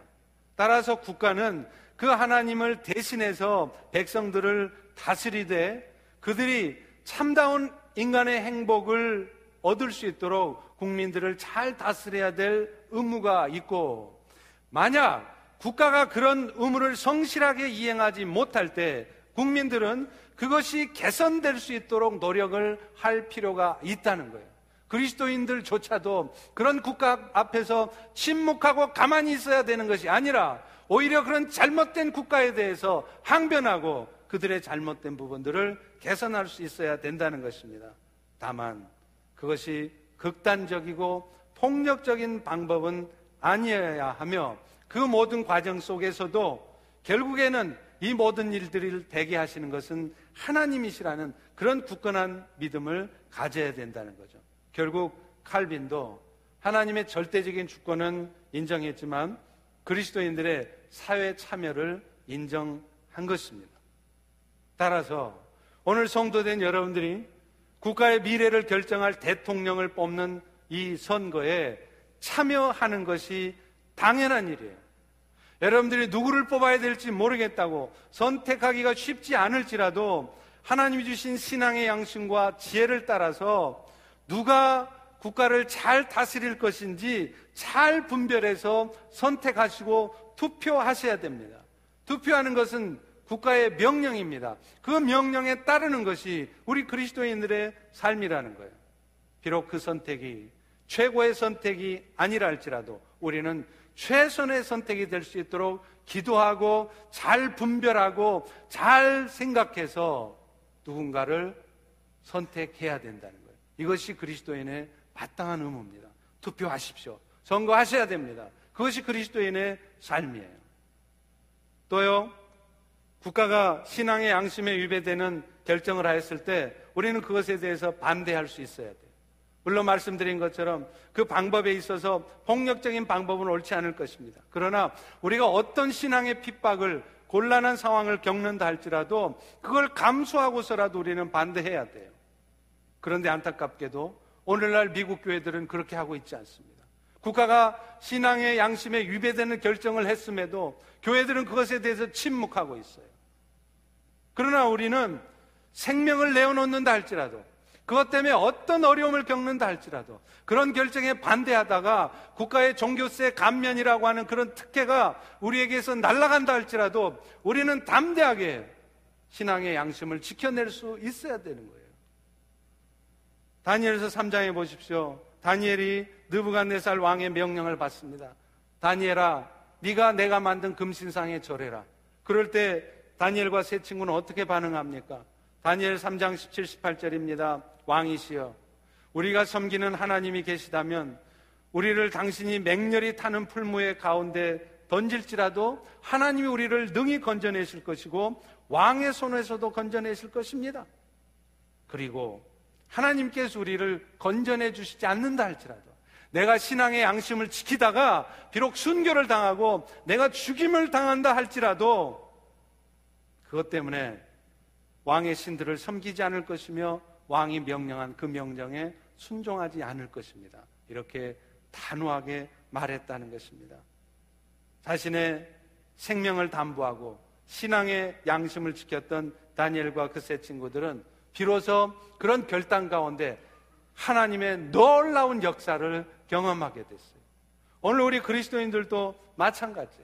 따라서 국가는 그 하나님을 대신해서 백성들을 다스리되 그들이 참다운 인간의 행복을 얻을 수 있도록 국민들을 잘 다스려야 될 의무가 있고 만약 국가가 그런 의무를 성실하게 이행하지 못할 때 국민들은 그것이 개선될 수 있도록 노력을 할 필요가 있다는 거예요. 그리스도인들조차도 그런 국가 앞에서 침묵하고 가만히 있어야 되는 것이 아니라 오히려 그런 잘못된 국가에 대해서 항변하고 그들의 잘못된 부분들을 개선할 수 있어야 된다는 것입니다. 다만 그것이 극단적이고 폭력적인 방법은 아니어야 하며 그 모든 과정 속에서도 결국에는 이 모든 일들을 되게 하시는 것은 하나님이시라는 그런 굳건한 믿음을 가져야 된다는 거죠. 결국 칼빈도 하나님의 절대적인 주권은 인정했지만 그리스도인들의 사회 참여를 인정한 것입니다. 따라서 오늘 성도된 여러분들이 국가의 미래를 결정할 대통령을 뽑는 이 선거에 참여하는 것이 당연한 일이에요. 여러분들이 누구를 뽑아야 될지 모르겠다고 선택하기가 쉽지 않을지라도 하나님이 주신 신앙의 양심과 지혜를 따라서 누가 국가를 잘 다스릴 것인지 잘 분별해서 선택하시고 투표하셔야 됩니다. 투표하는 것은 국가의 명령입니다. 그 명령에 따르는 것이 우리 그리스도인들의 삶이라는 거예요. 비록 그 선택이 최고의 선택이 아니라 할지라도 우리는 최선의 선택이 될 수 있도록 기도하고 잘 분별하고 잘 생각해서 누군가를 선택해야 된다는 거예요. 이것이 그리스도인의 마땅한 의무입니다. 투표하십시오. 선거하셔야 됩니다. 그것이 그리스도인의 삶이에요. 또요, 국가가 신앙의 양심에 위배되는 결정을 하였을 때 우리는 그것에 대해서 반대할 수 있어야 돼요. 물론 말씀드린 것처럼 그 방법에 있어서 폭력적인 방법은 옳지 않을 것입니다. 그러나 우리가 어떤 신앙의 핍박을 곤란한 상황을 겪는다 할지라도 그걸 감수하고서라도 우리는 반대해야 돼요. 그런데 안타깝게도 오늘날 미국 교회들은 그렇게 하고 있지 않습니다. 국가가 신앙의 양심에 위배되는 결정을 했음에도 교회들은 그것에 대해서 침묵하고 있어요. 그러나 우리는 생명을 내어놓는다 할지라도 그것 때문에 어떤 어려움을 겪는다 할지라도 그런 결정에 반대하다가 국가의 종교세 감면이라고 하는 그런 특혜가 우리에게서 날아간다 할지라도 우리는 담대하게 신앙의 양심을 지켜낼 수 있어야 되는 거예요. 다니엘서 3장에 보십시오. 다니엘이 느부갓네살 왕의 명령을 받습니다. 다니엘아, 네가 내가 만든 금신상에 절해라. 그럴 때 다니엘과 세 친구는 어떻게 반응합니까? 다니엘 3장 17, 18절입니다. 왕이시여, 우리가 섬기는 하나님이 계시다면 우리를 당신이 맹렬히 타는 풀무의 가운데 던질지라도 하나님이 우리를 능히 건져내실 것이고 왕의 손에서도 건져내실 것입니다. 그리고 하나님께서 우리를 건져내 주시지 않는다 할지라도 내가 신앙의 양심을 지키다가 비록 순교를 당하고 내가 죽임을 당한다 할지라도 그것 때문에 왕의 신들을 섬기지 않을 것이며 왕이 명령한 그 명령에 순종하지 않을 것입니다. 이렇게 단호하게 말했다는 것입니다. 자신의 생명을 담보하고 신앙의 양심을 지켰던 다니엘과 그 세 친구들은 비로소 그런 결단 가운데 하나님의 놀라운 역사를 경험하게 됐어요. 오늘 우리 그리스도인들도 마찬가지예요.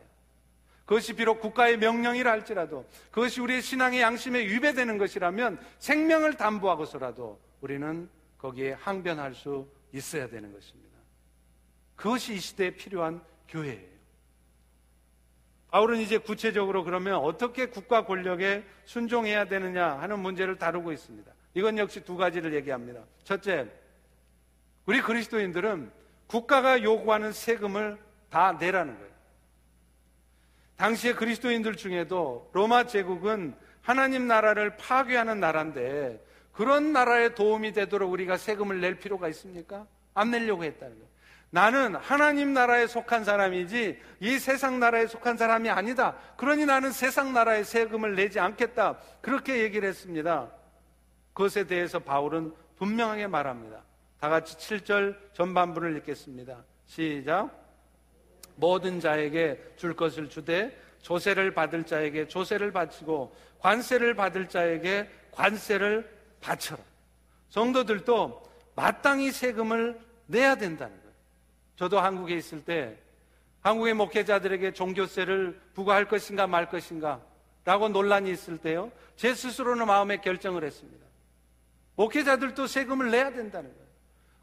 그것이 비록 국가의 명령이라 할지라도 그것이 우리의 신앙의 양심에 위배되는 것이라면 생명을 담보하고서라도 우리는 거기에 항변할 수 있어야 되는 것입니다. 그것이 이 시대에 필요한 교회예요. 바울은 이제 구체적으로 그러면 어떻게 국가 권력에 순종해야 되느냐 하는 문제를 다루고 있습니다. 이건 역시 두 가지를 얘기합니다. 첫째, 우리 그리스도인들은 국가가 요구하는 세금을 다 내라는 거예요. 당시의 그리스도인들 중에도 로마 제국은 하나님 나라를 파괴하는 나라인데 그런 나라에 도움이 되도록 우리가 세금을 낼 필요가 있습니까? 안 내려고 했다는 거예요. 나는 하나님 나라에 속한 사람이지 이 세상 나라에 속한 사람이 아니다. 그러니 나는 세상 나라에 세금을 내지 않겠다. 그렇게 얘기를 했습니다. 그것에 대해서 바울은 분명하게 말합니다. 다 같이 7절 전반부를 읽겠습니다. 시작. 모든 자에게 줄 것을 주되 조세를 받을 자에게 조세를 바치고 관세를 받을 자에게 관세를 바쳐라. 성도들도 마땅히 세금을 내야 된다는 거예요. 저도 한국에 있을 때 한국의 목회자들에게 종교세를 부과할 것인가 말 것인가 라고 논란이 있을 때요. 제 스스로는 마음에 결정을 했습니다. 목회자들도 세금을 내야 된다는 거예요.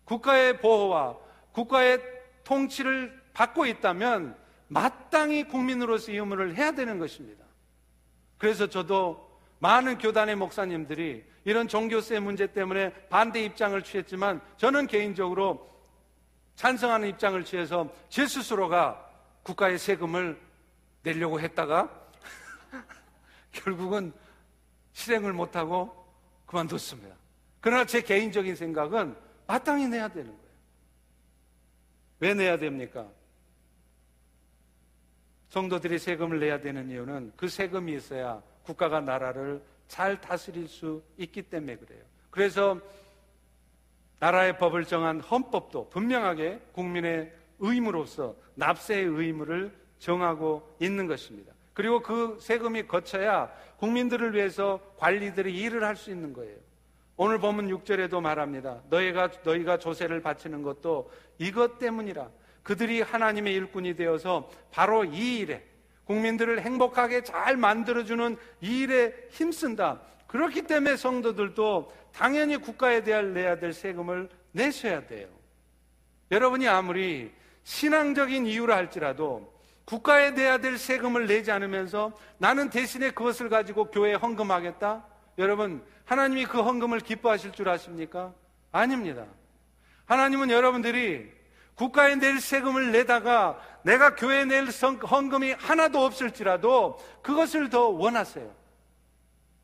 국가의 보호와 국가의 통치를 받고 있다면 마땅히 국민으로서 이 의무를 해야 되는 것입니다. 그래서 저도 많은 교단의 목사님들이 이런 종교세 문제 때문에 반대 입장을 취했지만 저는 개인적으로 찬성하는 입장을 취해서 제 스스로가 국가의 세금을 내려고 했다가 결국은 실행을 못하고 그만뒀습니다. 그러나 제 개인적인 생각은 마땅히 내야 되는 거예요. 왜 내야 됩니까? 성도들이 세금을 내야 되는 이유는 그 세금이 있어야 국가가 나라를 잘 다스릴 수 있기 때문에 그래요. 그래서 나라의 법을 정한 헌법도 분명하게 국민의 의무로서 납세의 의무를 정하고 있는 것입니다. 그리고 그 세금이 거쳐야 국민들을 위해서 관리들이 일을 할 수 있는 거예요. 오늘 보면 6절에도 말합니다. 너희가, 너희가 조세를 바치는 것도 이것 때문이라. 그들이 하나님의 일꾼이 되어서 바로 이 일에 국민들을 행복하게 잘 만들어주는 이 일에 힘쓴다. 그렇기 때문에 성도들도 당연히 국가에 대한 내야 될 세금을 내셔야 돼요. 여러분이 아무리 신앙적인 이유라 할지라도 국가에 내야 될 세금을 내지 않으면서 나는 대신에 그것을 가지고 교회에 헌금하겠다? 여러분, 하나님이 그 헌금을 기뻐하실 줄 아십니까? 아닙니다. 하나님은 여러분들이 국가에 낼 세금을 내다가 내가 교회에 낼 헌금이 하나도 없을지라도 그것을 더 원하세요.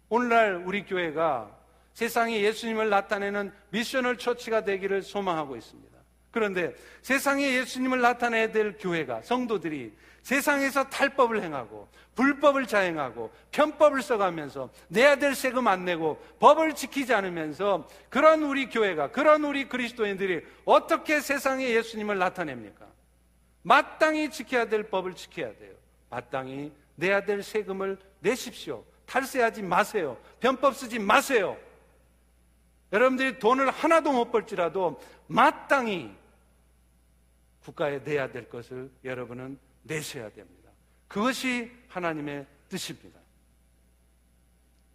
오늘날 우리 교회가 세상에 예수님을 나타내는 미셔널 처치가 되기를 소망하고 있습니다. 그런데 세상에 예수님을 나타내야 될 교회가 성도들이 세상에서 탈법을 행하고 불법을 자행하고 편법을 써가면서 내야 될 세금 안 내고 법을 지키지 않으면서 그런 우리 교회가 그런 우리 그리스도인들이 어떻게 세상에 예수님을 나타냅니까? 마땅히 지켜야 될 법을 지켜야 돼요. 마땅히 내야 될 세금을 내십시오. 탈세하지 마세요. 편법 쓰지 마세요. 여러분들이 돈을 하나도 못 벌지라도 마땅히 국가에 내야 될 것을 여러분은 내셔야 됩니다. 그것이 하나님의 뜻입니다.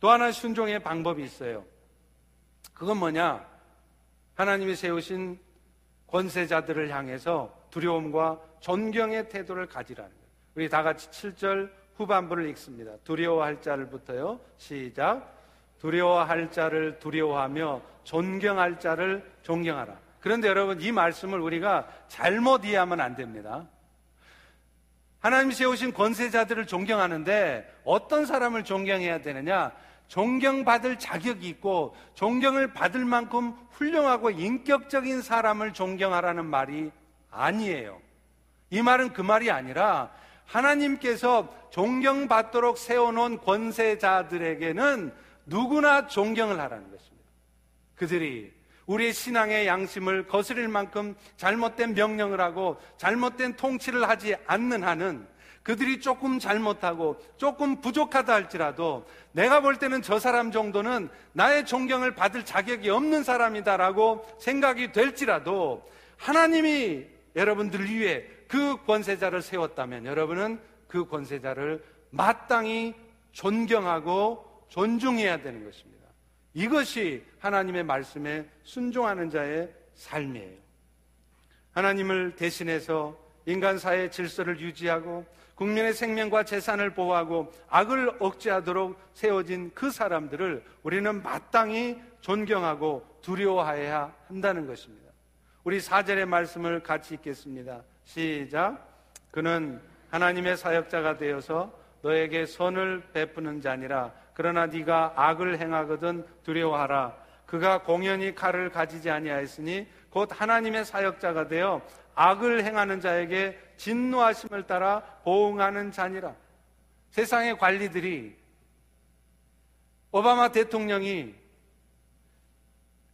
또 하나 순종의 방법이 있어요. 그건 뭐냐? 하나님이 세우신 권세자들을 향해서 두려움과 존경의 태도를 가지라는 거예요. 우리 다 같이 7절 후반부를 읽습니다. 두려워할 자를부터요. 시작. 두려워할 자를 두려워하며 존경할 자를 존경하라. 그런데 여러분 이 말씀을 우리가 잘못 이해하면 안 됩니다. 하나님 세우신 권세자들을 존경하는데 어떤 사람을 존경해야 되느냐? 존경받을 자격이 있고 존경을 받을 만큼 훌륭하고 인격적인 사람을 존경하라는 말이 아니에요. 이 말은 그 말이 아니라 하나님께서 존경받도록 세워놓은 권세자들에게는 누구나 존경을 하라는 것입니다. 그들이 우리의 신앙의 양심을 거스릴 만큼 잘못된 명령을 하고 잘못된 통치를 하지 않는 한은 그들이 조금 잘못하고 조금 부족하다 할지라도 내가 볼 때는 저 사람 정도는 나의 존경을 받을 자격이 없는 사람이다라고 생각이 될지라도 하나님이 여러분들 위해 그 권세자를 세웠다면 여러분은 그 권세자를 마땅히 존경하고 존중해야 되는 것입니다. 이것이 하나님의 말씀에 순종하는 자의 삶이에요. 하나님을 대신해서 인간사의 질서를 유지하고 국민의 생명과 재산을 보호하고 악을 억제하도록 세워진 그 사람들을 우리는 마땅히 존경하고 두려워해야 한다는 것입니다. 우리 사절의 말씀을 같이 읽겠습니다. 시작. 그는 하나님의 사역자가 되어서 너에게 선을 베푸는 자니라. 그러나 네가 악을 행하거든 두려워하라. 그가 공연히 칼을 가지지 아니하였으니 곧 하나님의 사역자가 되어 악을 행하는 자에게 진노하심을 따라 보응하는 자니라. 세상의 관리들이 오바마 대통령이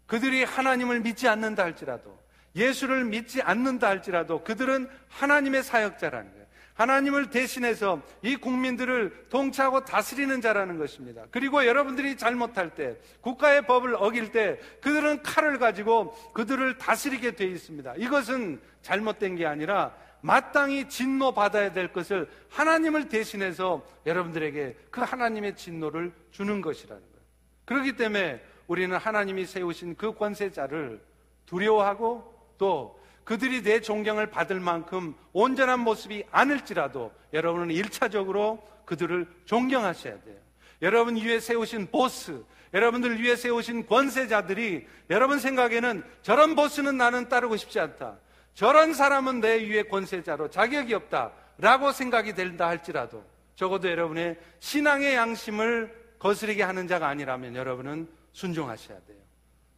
그들이 하나님을 믿지 않는다 할지라도 예수를 믿지 않는다 할지라도 그들은 하나님의 사역자라는 거예요. 하나님을 대신해서 이 국민들을 통치하고 다스리는 자라는 것입니다. 그리고 여러분들이 잘못할 때, 국가의 법을 어길 때, 그들은 칼을 가지고 그들을 다스리게 되어 있습니다. 이것은 잘못된 게 아니라 마땅히 진노 받아야 될 것을 하나님을 대신해서 여러분들에게 그 하나님의 진노를 주는 것이라는 거예요. 그렇기 때문에 우리는 하나님이 세우신 그 권세자를 두려워하고 또 그들이 내 존경을 받을 만큼 온전한 모습이 아닐지라도 여러분은 일차적으로 그들을 존경하셔야 돼요. 여러분 위에 세우신 보스, 여러분들 위에 세우신 권세자들이 여러분 생각에는 저런 보스는 나는 따르고 싶지 않다. 저런 사람은 내 위에 권세자로 자격이 없다. 라고 생각이 된다 할지라도 적어도 여러분의 신앙의 양심을 거스르게 하는 자가 아니라면 여러분은 순종하셔야 돼요.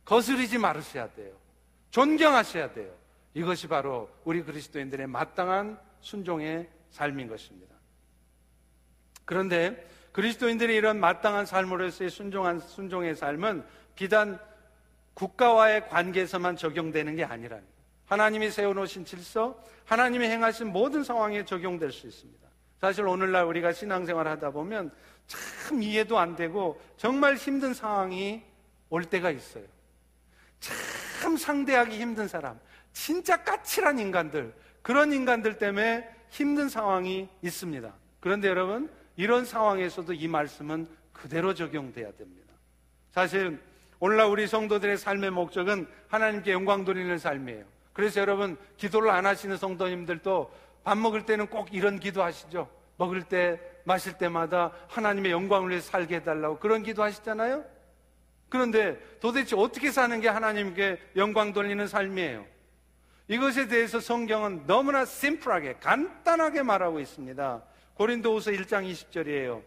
거스르지 말으셔야 돼요. 존경하셔야 돼요. 이것이 바로 우리 그리스도인들의 마땅한 순종의 삶인 것입니다. 그런데 그리스도인들이 이런 마땅한 삶으로서의 순종한 순종의 삶은 비단 국가와의 관계에서만 적용되는 게 거예요. 하나님이 세워놓으신 질서, 하나님이 행하신 모든 상황에 적용될 수 있습니다. 사실 오늘날 우리가 신앙생활 하다 보면 참 이해도 안 되고 정말 힘든 상황이 올 때가 있어요. 참 상대하기 힘든 사람, 진짜 까칠한 인간들, 그런 인간들 때문에 힘든 상황이 있습니다. 그런데 여러분, 이런 상황에서도 이 말씀은 그대로 적용돼야 됩니다. 사실, 오늘날 우리 성도들의 삶의 목적은 하나님께 영광 돌리는 삶이에요. 그래서 여러분, 기도를 안 하시는 성도님들도 밥 먹을 때는 꼭 이런 기도 하시죠. 먹을 때, 마실 때마다 하나님의 영광을 위해 살게 해달라고 그런 기도 하시잖아요? 그런데 도대체 어떻게 사는 게 하나님께 영광 돌리는 삶이에요? 이것에 대해서 성경은 너무나 심플하게 간단하게 말하고 있습니다. 고린도후서 1장 20절이에요.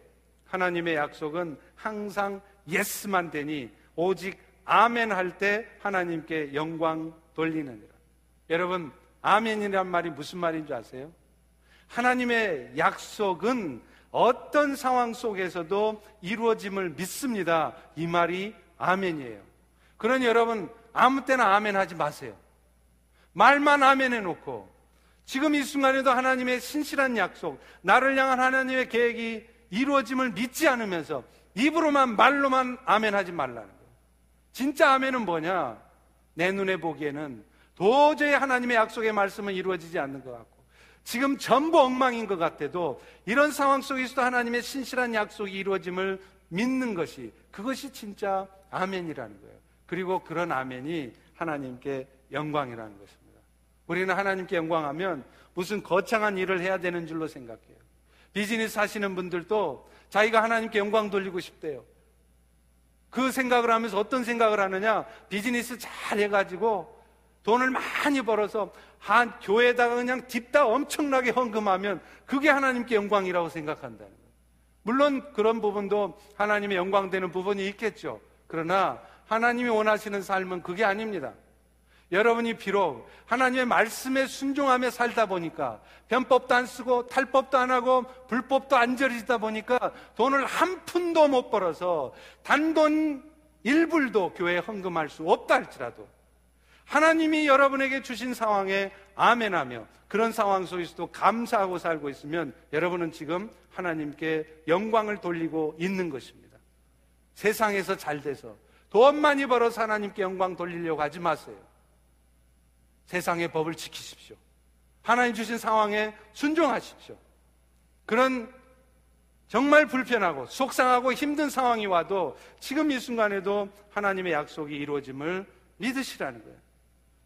하나님의 약속은 항상 예스만 되니 오직 아멘 할 때 하나님께 영광 돌리느니라. 여러분, 아멘이란 말이 무슨 말인 줄 아세요? 하나님의 약속은 어떤 상황 속에서도 이루어짐을 믿습니다. 이 말이 아멘이에요. 그러니 여러분, 아무 때나 아멘 하지 마세요. 말만 아멘 해놓고 지금 이 순간에도 하나님의 신실한 약속, 나를 향한 하나님의 계획이 이루어짐을 믿지 않으면서 입으로만 말로만 아멘 하지 말라는 거예요. 진짜 아멘은 뭐냐? 내 눈에 보기에는 도저히 하나님의 약속의 말씀은 이루어지지 않는 것 같고 지금 전부 엉망인 것 같아도 이런 상황 속에서도 하나님의 신실한 약속이 이루어짐을 믿는 것이 그것이 진짜 아멘이라는 거예요. 그리고 그런 아멘이 하나님께 영광이라는 것입니다. 우리는 하나님께 영광하면 무슨 거창한 일을 해야 되는 줄로 생각해요. 비즈니스 하시는 분들도 자기가 하나님께 영광 돌리고 싶대요. 그 생각을 하면서 어떤 생각을 하느냐? 비즈니스 잘 해가지고 돈을 많이 벌어서 한 교회에다가 그냥 딥다 엄청나게 헌금하면 그게 하나님께 영광이라고 생각한다는 거예요. 물론 그런 부분도 하나님의 영광되는 부분이 있겠죠. 그러나 하나님이 원하시는 삶은 그게 아닙니다. 여러분이 비록 하나님의 말씀에 순종하며 살다 보니까 변법도 안 쓰고 탈법도 안 하고 불법도 안 저리다 보니까 돈을 한 푼도 못 벌어서 단돈 1불도 교회에 헌금할 수 없다 할지라도 하나님이 여러분에게 주신 상황에 아멘하며 그런 상황 속에서도 감사하고 살고 있으면 여러분은 지금 하나님께 영광을 돌리고 있는 것입니다. 세상에서 잘 돼서 돈 많이 벌어서 하나님께 영광 돌리려고 하지 마세요. 세상의 법을 지키십시오. 하나님 주신 상황에 순종하십시오. 그런 정말 불편하고 속상하고 힘든 상황이 와도 지금 이 순간에도 하나님의 약속이 이루어짐을 믿으시라는 거예요.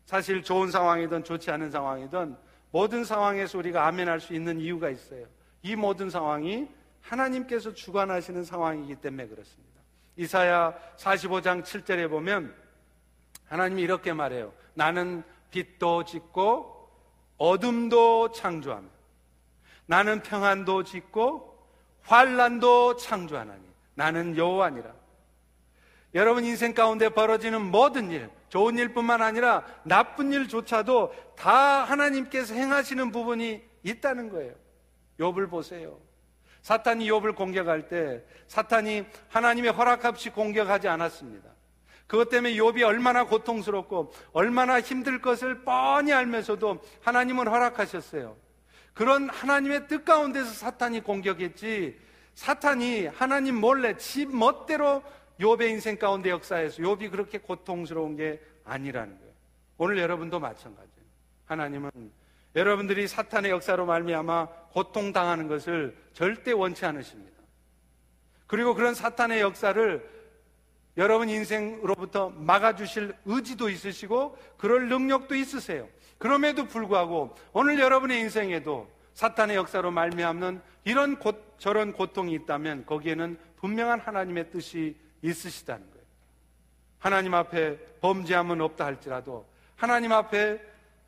사실 좋은 상황이든 좋지 않은 상황이든 모든 상황에서 우리가 아멘할 수 있는 이유가 있어요. 이 모든 상황이 하나님께서 주관하시는 상황이기 때문에 그렇습니다. 이사야 45장 7절에 보면 하나님이 이렇게 말해요. 나는 빛도 짓고 어둠도 창조하며 나는 평안도 짓고 환란도 창조하나니 나는 여호와니라. 여러분 인생 가운데 벌어지는 모든 일, 좋은 일뿐만 아니라 나쁜 일조차도 다 하나님께서 행하시는 부분이 있다는 거예요. 욥을 보세요. 사탄이 욥을 공격할 때 사탄이 하나님의 허락 없이 공격하지 않았습니다. 그것 때문에 욥이 얼마나 고통스럽고 얼마나 힘들 것을 뻔히 알면서도 하나님은 허락하셨어요. 그런 하나님의 뜻 가운데서 사탄이 공격했지 사탄이 하나님 몰래 지 멋대로 욥의 인생 가운데 역사에서 욥이 그렇게 고통스러운 게 아니라는 거예요. 오늘 여러분도 마찬가지예요. 하나님은 여러분들이 사탄의 역사로 말미암아 고통 당하는 것을 절대 원치 않으십니다. 그리고 그런 사탄의 역사를 여러분 인생으로부터 막아주실 의지도 있으시고 그럴 능력도 있으세요. 그럼에도 불구하고 오늘 여러분의 인생에도 사탄의 역사로 말미암는 이런 고, 저런 고통이 있다면 거기에는 분명한 하나님의 뜻이 있으시다는 거예요. 하나님 앞에 범죄함은 없다 할지라도 하나님 앞에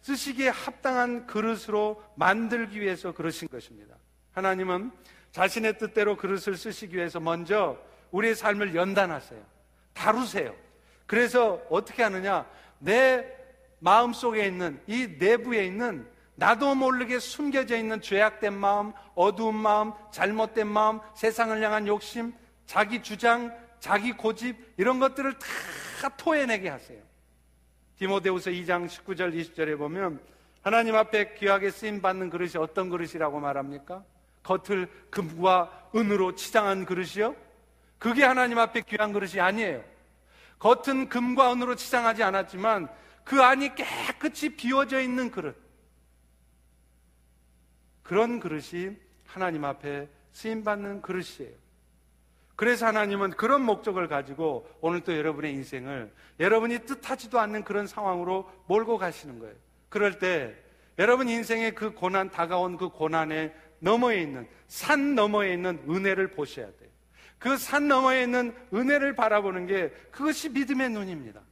쓰시기에 합당한 그릇으로 만들기 위해서 그러신 것입니다. 하나님은 자신의 뜻대로 그릇을 쓰시기 위해서 먼저 우리의 삶을 연단하세요. 다루세요. 그래서 어떻게 하느냐? 내 마음 속에 있는 이 내부에 있는 나도 모르게 숨겨져 있는 죄악된 마음, 어두운 마음, 잘못된 마음, 세상을 향한 욕심, 자기 주장, 자기 고집 이런 것들을 다 토해내게 하세요. 디모데후서 2장 19절 20절에 보면 하나님 앞에 귀하게 쓰임 받는 그릇이 어떤 그릇이라고 말합니까? 겉을 금과 은으로 치장한 그릇이요? 그게 하나님 앞에 귀한 그릇이 아니에요. 겉은 금과 은으로 치장하지 않았지만 그 안이 깨끗이 비워져 있는 그릇. 그런 그릇이 하나님 앞에 쓰임 받는 그릇이에요. 그래서 하나님은 그런 목적을 가지고 오늘 또 여러분의 인생을 여러분이 뜻하지도 않는 그런 상황으로 몰고 가시는 거예요. 그럴 때 여러분 인생의 그 고난, 다가온 그 고난에 너머에 있는, 산 너머에 있는 은혜를 보셔야 돼요. 그 산 너머에 있는 은혜를 바라보는 게 그것이 믿음의 눈입니다.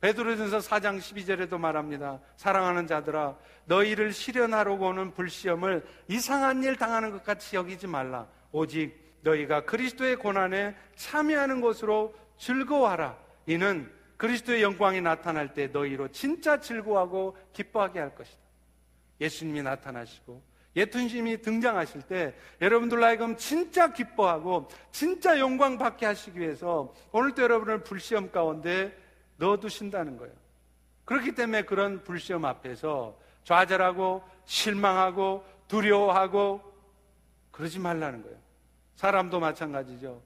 베드로전서 4장 12절에도 말합니다. 사랑하는 자들아 너희를 실현하려고 오는 불시험을 이상한 일 당하는 것 같이 여기지 말라. 오직 너희가 그리스도의 고난에 참여하는 것으로 즐거워하라. 이는 그리스도의 영광이 나타날 때 너희로 진짜 즐거워하고 기뻐하게 할 것이다. 예수님이 나타나시고 예수님이 등장하실 때 여러분들 하여금 진짜 기뻐하고 진짜 영광 받게 하시기 위해서 오늘도 여러분을 불시험 가운데 넣어두신다는 거예요. 그렇기 때문에 그런 불시험 앞에서 좌절하고 실망하고 두려워하고 그러지 말라는 거예요. 사람도 마찬가지죠.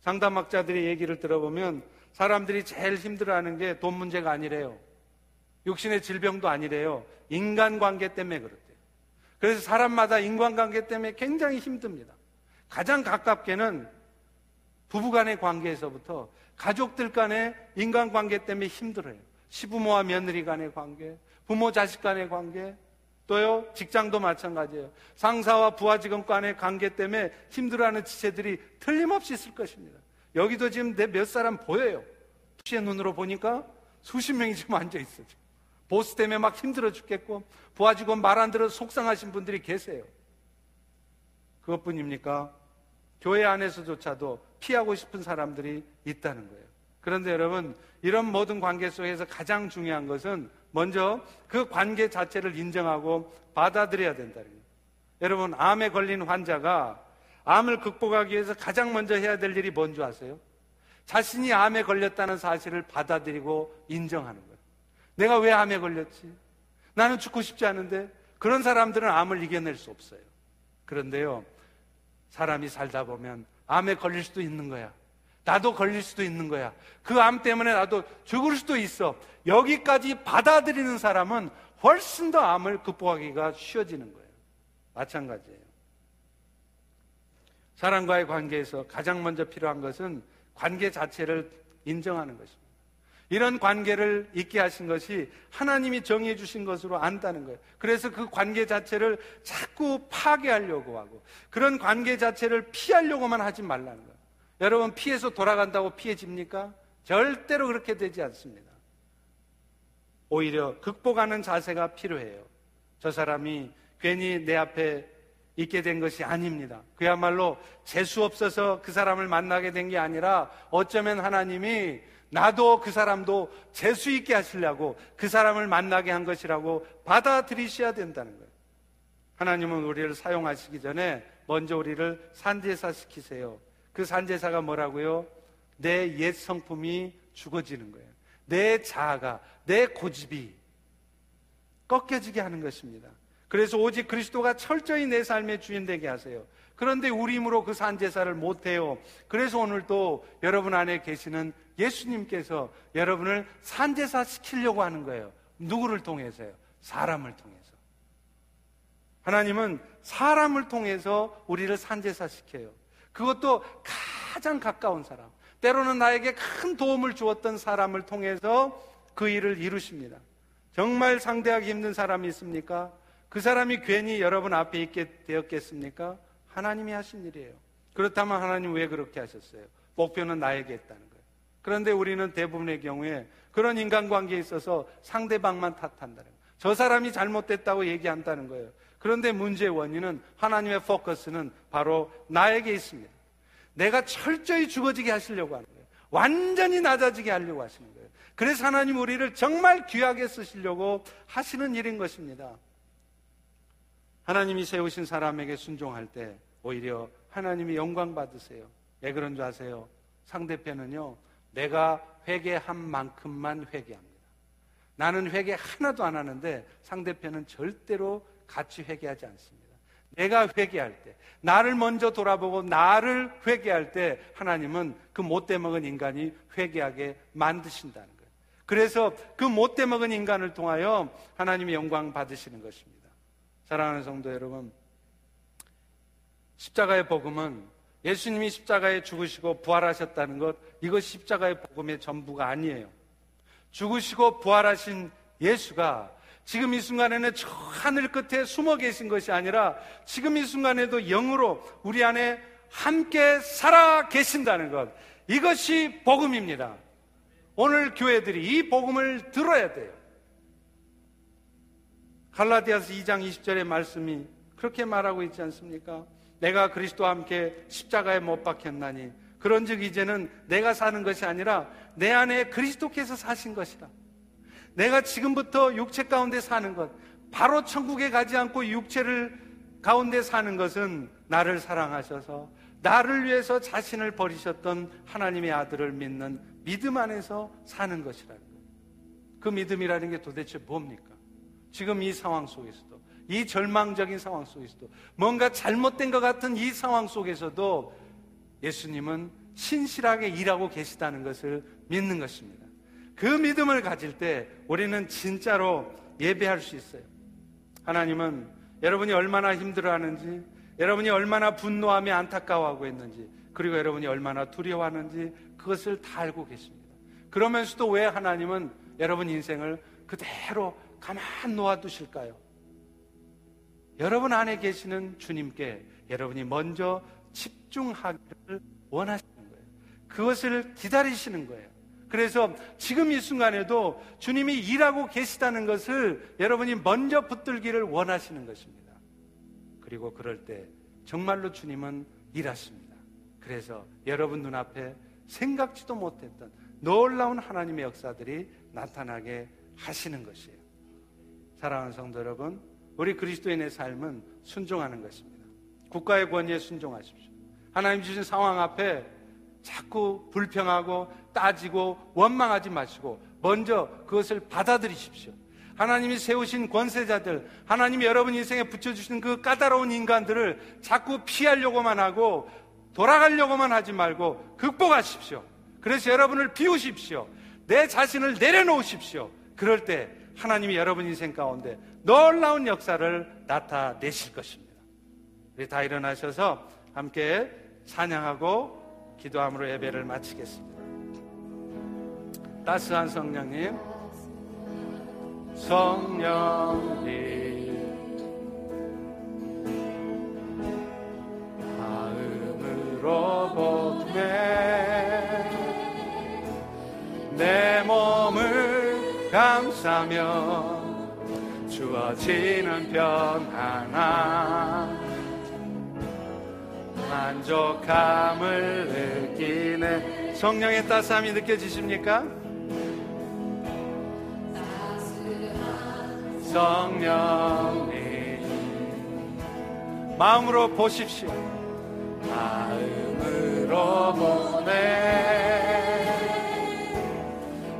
상담학자들의 얘기를 들어보면 사람들이 제일 힘들어하는 게 돈 문제가 아니래요. 육신의 질병도 아니래요. 인간관계 때문에 그렇대요. 그래서 사람마다 인간관계 때문에 굉장히 힘듭니다. 가장 가깝게는 부부 간의 관계에서부터 가족들 간의 인간관계 때문에 힘들어요. 시부모와 며느리 간의 관계, 부모 자식 간의 관계, 또요, 직장도 마찬가지예요. 상사와 부하 직원 간의 관계 때문에 힘들어하는 지체들이 틀림없이 있을 것입니다. 여기도 지금 내몇 사람 보여요. 투시의 눈으로 보니까 수십 명이 지금 앉아 있어. 요 보스 때문에 막 힘들어 죽겠고, 부하 직원 말 안 들어 속상하신 분들이 계세요. 그것뿐입니까? 교회 안에서조차도 피하고 싶은 사람들이 있다는 거예요. 그런데 여러분, 이런 모든 관계 속에서 가장 중요한 것은 먼저 그 관계 자체를 인정하고 받아들여야 된다는 거예요. 여러분, 암에 걸린 환자가 암을 극복하기 위해서 가장 먼저 해야 될 일이 뭔지 아세요? 자신이 암에 걸렸다는 사실을 받아들이고 인정하는 거예요. 내가 왜 암에 걸렸지? 나는 죽고 싶지 않은데 그런 사람들은 암을 이겨낼 수 없어요. 그런데요, 사람이 살다 보면 암에 걸릴 수도 있는 거야. 나도 걸릴 수도 있는 거야. 그 암 때문에 나도 죽을 수도 있어. 여기까지 받아들이는 사람은 훨씬 더 암을 극복하기가 쉬워지는 거예요. 마찬가지예요. 사람과의 관계에서 가장 먼저 필요한 것은 관계 자체를 인정하는 것입니다. 이런 관계를 있게 하신 것이 하나님이 정해 주신 것으로 안다는 거예요. 그래서 그 관계 자체를 자꾸 파괴하려고 하고 그런 관계 자체를 피하려고만 하지 말라는 거예요. 여러분 피해서 돌아간다고 피해집니까? 절대로 그렇게 되지 않습니다. 오히려 극복하는 자세가 필요해요. 저 사람이 괜히 내 앞에 있게 된 것이 아닙니다. 그야말로 재수 없어서 그 사람을 만나게 된 게 아니라 어쩌면 하나님이 나도 그 사람도 재수 있게 하시려고 그 사람을 만나게 한 것이라고 받아들이셔야 된다는 거예요. 하나님은 우리를 사용하시기 전에 먼저 우리를 산제사 시키세요. 그 산제사가 뭐라고요? 내 옛 성품이 죽어지는 거예요. 내 자아가, 내 고집이 꺾여지게 하는 것입니다. 그래서 오직 그리스도가 철저히 내 삶의 주인 되게 하세요. 그런데 우리 힘으로 그 산제사를 못해요. 그래서 오늘도 여러분 안에 계시는 예수님께서 여러분을 산제사 시키려고 하는 거예요. 누구를 통해서요? 사람을 통해서. 하나님은 사람을 통해서 우리를 산제사 시켜요. 그것도 가장 가까운 사람. 때로는 나에게 큰 도움을 주었던 사람을 통해서 그 일을 이루십니다. 정말 상대하기 힘든 사람이 있습니까? 그 사람이 괜히 여러분 앞에 있게 되었겠습니까? 하나님이 하신 일이에요. 그렇다면 하나님 왜 그렇게 하셨어요? 목표는 나에게 했다는 거예요. 그런데 우리는 대부분의 경우에 그런 인간관계에 있어서 상대방만 탓한다는 거예요. 저 사람이 잘못됐다고 얘기한다는 거예요. 그런데 문제의 원인은 하나님의 포커스는 바로 나에게 있습니다. 내가 철저히 죽어지게 하시려고 하는 거예요. 완전히 낮아지게 하려고 하시는 거예요. 그래서 하나님 우리를 정말 귀하게 쓰시려고 하시는 일인 것입니다. 하나님이 세우신 사람에게 순종할 때 오히려 하나님이 영광 받으세요. 왜 그런 줄 아세요? 상대편은요, 내가 회개한 만큼만 회개합니다. 나는 회개 하나도 안 하는데 상대편은 절대로 같이 회개하지 않습니다. 내가 회개할 때, 나를 먼저 돌아보고 나를 회개할 때 하나님은 그 못돼 먹은 인간이 회개하게 만드신다는 거예요. 그래서 그 못돼 먹은 인간을 통하여 하나님이 영광 받으시는 것입니다. 사랑하는 성도 여러분, 십자가의 복음은 예수님이 십자가에 죽으시고 부활하셨다는 것, 이것 십자가의 복음의 전부가 아니에요. 죽으시고 부활하신 예수가 지금 이 순간에는 저 하늘 끝에 숨어 계신 것이 아니라 지금 이 순간에도 영으로 우리 안에 함께 살아 계신다는 것. 이것이 복음입니다. 오늘 교회들이 이 복음을 들어야 돼요. 갈라디아서 2장 20절의 말씀이 그렇게 말하고 있지 않습니까? 내가 그리스도와 함께 십자가에 못 박혔나니 그런즉 이제는 내가 사는 것이 아니라 내 안에 그리스도께서 사신 것이다. 내가 지금부터 육체 가운데 사는 것, 바로 천국에 가지 않고 육체를 가운데 사는 것은 나를 사랑하셔서 나를 위해서 자신을 버리셨던 하나님의 아들을 믿는 믿음 안에서 사는 것이라는 거예요. 그 믿음이라는 게 도대체 뭡니까? 지금 이 상황 속에서도 이 절망적인 상황 속에서도 뭔가 잘못된 것 같은 이 상황 속에서도 예수님은 신실하게 일하고 계시다는 것을 믿는 것입니다. 그 믿음을 가질 때 우리는 진짜로 예배할 수 있어요. 하나님은 여러분이 얼마나 힘들어하는지, 여러분이 얼마나 분노하며 안타까워하고 있는지, 그리고 여러분이 얼마나 두려워하는지 그것을 다 알고 계십니다. 그러면서도 왜 하나님은 여러분 인생을 그대로 가만 놓아두실까요? 여러분 안에 계시는 주님께 여러분이 먼저 집중하기를 원하시는 거예요. 그것을 기다리시는 거예요. 그래서 지금 이 순간에도 주님이 일하고 계시다는 것을 여러분이 먼저 붙들기를 원하시는 것입니다. 그리고 그럴 때 정말로 주님은 일하십니다. 그래서 여러분 눈앞에 생각지도 못했던 놀라운 하나님의 역사들이 나타나게 하시는 것이에요. 사랑하는 성도 여러분, 우리 그리스도인의 삶은 순종하는 것입니다. 국가의 권위에 순종하십시오. 하나님 주신 상황 앞에 자꾸 불평하고 따지고 원망하지 마시고 먼저 그것을 받아들이십시오. 하나님이 세우신 권세자들, 하나님이 여러분 인생에 붙여주신 그 까다로운 인간들을 자꾸 피하려고만 하고 돌아가려고만 하지 말고 극복하십시오. 그래서 여러분을 비우십시오. 내 자신을 내려놓으십시오. 그럴 때 하나님이 여러분 인생 가운데 놀라운 역사를 나타내실 것입니다. 우리 다 일어나셔서 함께 찬양하고 기도함으로 예배를 마치겠습니다. 따스한 성령님, 성령님, 내 몸을 감싸며 주어지는 평안함 만족함을 느끼네. 성령의 따스함이 느껴지십니까? 성령님 마음으로 보십시오. 마음으로 보내.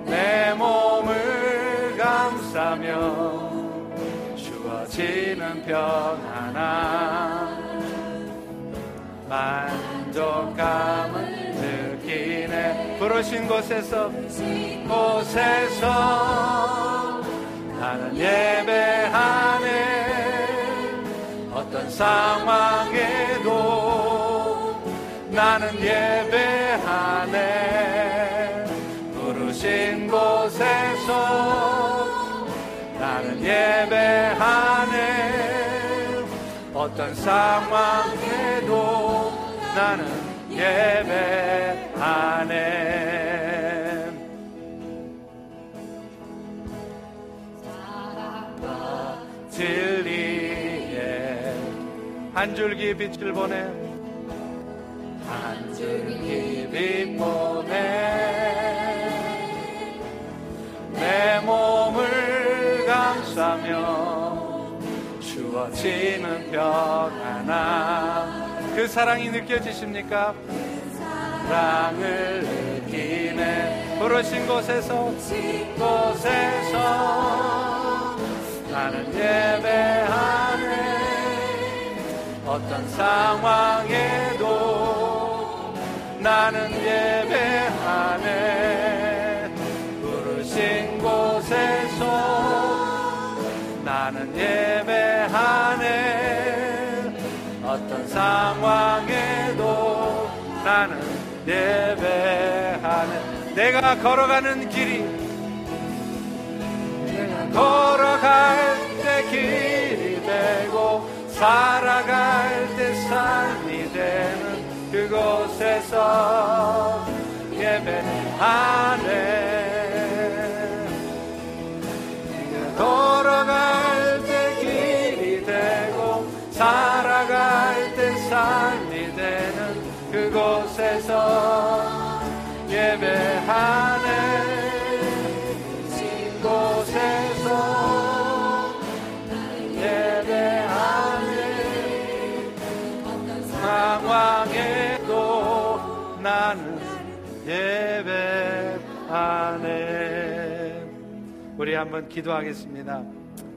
내 평안함 만족감을 느끼네. 부르신 곳에서 곳에서 나는 예배하네. 어떤 상황에도 나는 예배하네. 부르신 곳에서 나는 예배하네 어떤 상황에도 나는 예배하네. 진리에 한 줄기 빛을 보내. 한 줄기 빛 보내. 내 몸을 감싸며 주어지는 평안함 그 사랑이 느껴지십니까? 사랑을 느끼네 부르신 곳에서 곳에서 나는 예배하네. 어떤 상황에도 나는 예배하네. 부르신 곳에서 나는 예배하네. 어떤 상황에도 나는 예배하네. 내가 걸어가는 길이 내가 걸어갈 때 길이 되고 살아갈 때 삶이 되는 그곳에서 예배하네. 걸어갈 그곳에서 예배하네 곳에서 예배하네 상황에도 나는 예배하네 우리 한번 기도하겠습니다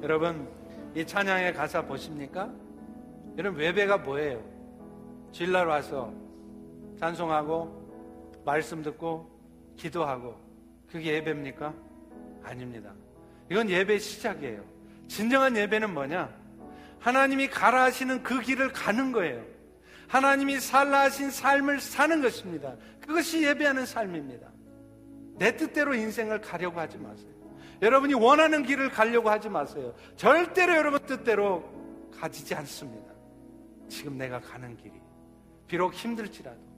여러분 이 찬양의 가사 보십니까? 여러분 예배가 뭐예요? 주일날 와서 찬송하고 말씀 듣고 기도하고 그게 예배입니까? 아닙니다. 이건 예배의 시작이에요. 진정한 예배는 뭐냐? 하나님이 가라 하시는 그 길을 가는 거예요. 하나님이 살라 하신 삶을 사는 것입니다. 그것이 예배하는 삶입니다. 내 뜻대로 인생을 가려고 하지 마세요. 여러분이 원하는 길을 가려고 하지 마세요. 절대로 여러분 뜻대로 가지지 않습니다. 지금 내가 가는 길이. 비록 힘들지라도.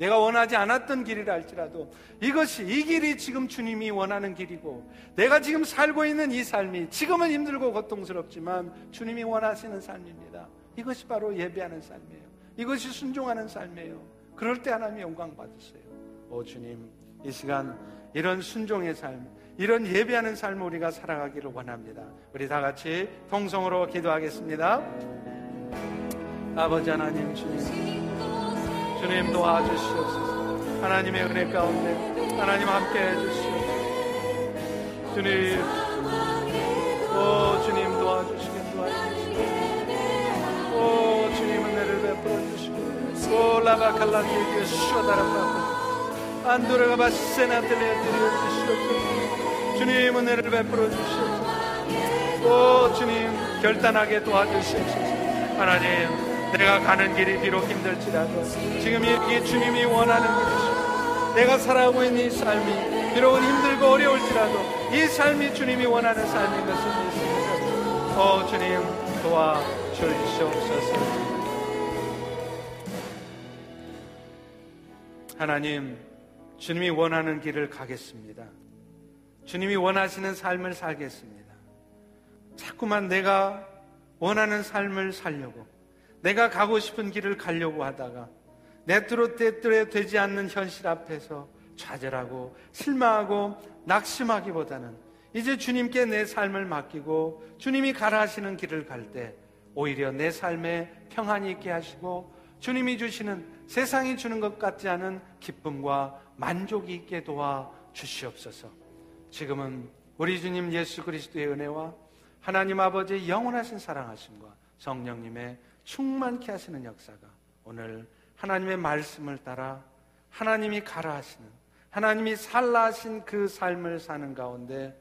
내가 원하지 않았던 길이라 할지라도 이것이 이 길이 지금 주님이 원하는 길이고 내가 지금 살고 있는 이 삶이 지금은 힘들고 고통스럽지만 주님이 원하시는 삶입니다. 이것이 바로 예배하는 삶이에요. 이것이 순종하는 삶이에요. 그럴 때 하나님 영광 받으세요. 오 주님 이 시간 이런 순종의 삶, 이런 예배하는 삶을 우리가 살아가기를 원합니다. 우리 다 같이 통성으로 기도하겠습니다. 아버지 하나님 주님, 주님 도와주시옵소서. 하나님의 은혜 가운데 하나님 함께 해주시옵소서. 주님, 오 주님 도와주시게 도와주시게. 오 주님 은혜를 베풀어 주시고, 오 라바칼라니에게 슈다라파 안도라가 바세나 들려 드려 주시옵소서. 주님 은혜를 베풀어 주시옵소서. 오 주님 결단하게 도와주시옵소서. 하나님. 내가 가는 길이 비록 힘들지라도 지금 이게 주님이 원하는 길이시오. 내가 살아가고 있는 이 삶이 비록 힘들고 어려울지라도 이 삶이 주님이 원하는 삶인 것을 믿습니다. 오 주님 도와주시옵소서. 하나님, 주님이 원하는 길을 가겠습니다. 주님이 원하시는 삶을 살겠습니다. 자꾸만 내가 원하는 삶을 살려고 내가 가고 싶은 길을 가려고 하다가 내 뜻로 때때에 되지 않는 현실 앞에서 좌절하고 실망하고 낙심하기보다는 이제 주님께 내 삶을 맡기고 주님이 가라 하시는 길을 갈 때 오히려 내 삶에 평안이 있게 하시고 주님이 주시는 세상이 주는 것 같지 않은 기쁨과 만족이 있게 도와 주시옵소서. 지금은 우리 주님 예수 그리스도의 은혜와 하나님 아버지의 영원하신 사랑하심과 성령님의 충만케 하시는 역사가 오늘 하나님의 말씀을 따라 하나님이 가라 하시는 하나님이 살라 하신 그 삶을 사는 가운데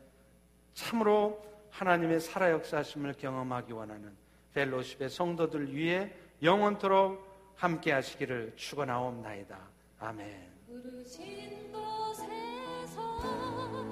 참으로 하나님의 살아 역사하심을 경험하기 원하는 펠로십의 성도들 위해 영원토록 함께 하시기를 축원하옵나이다. 아멘.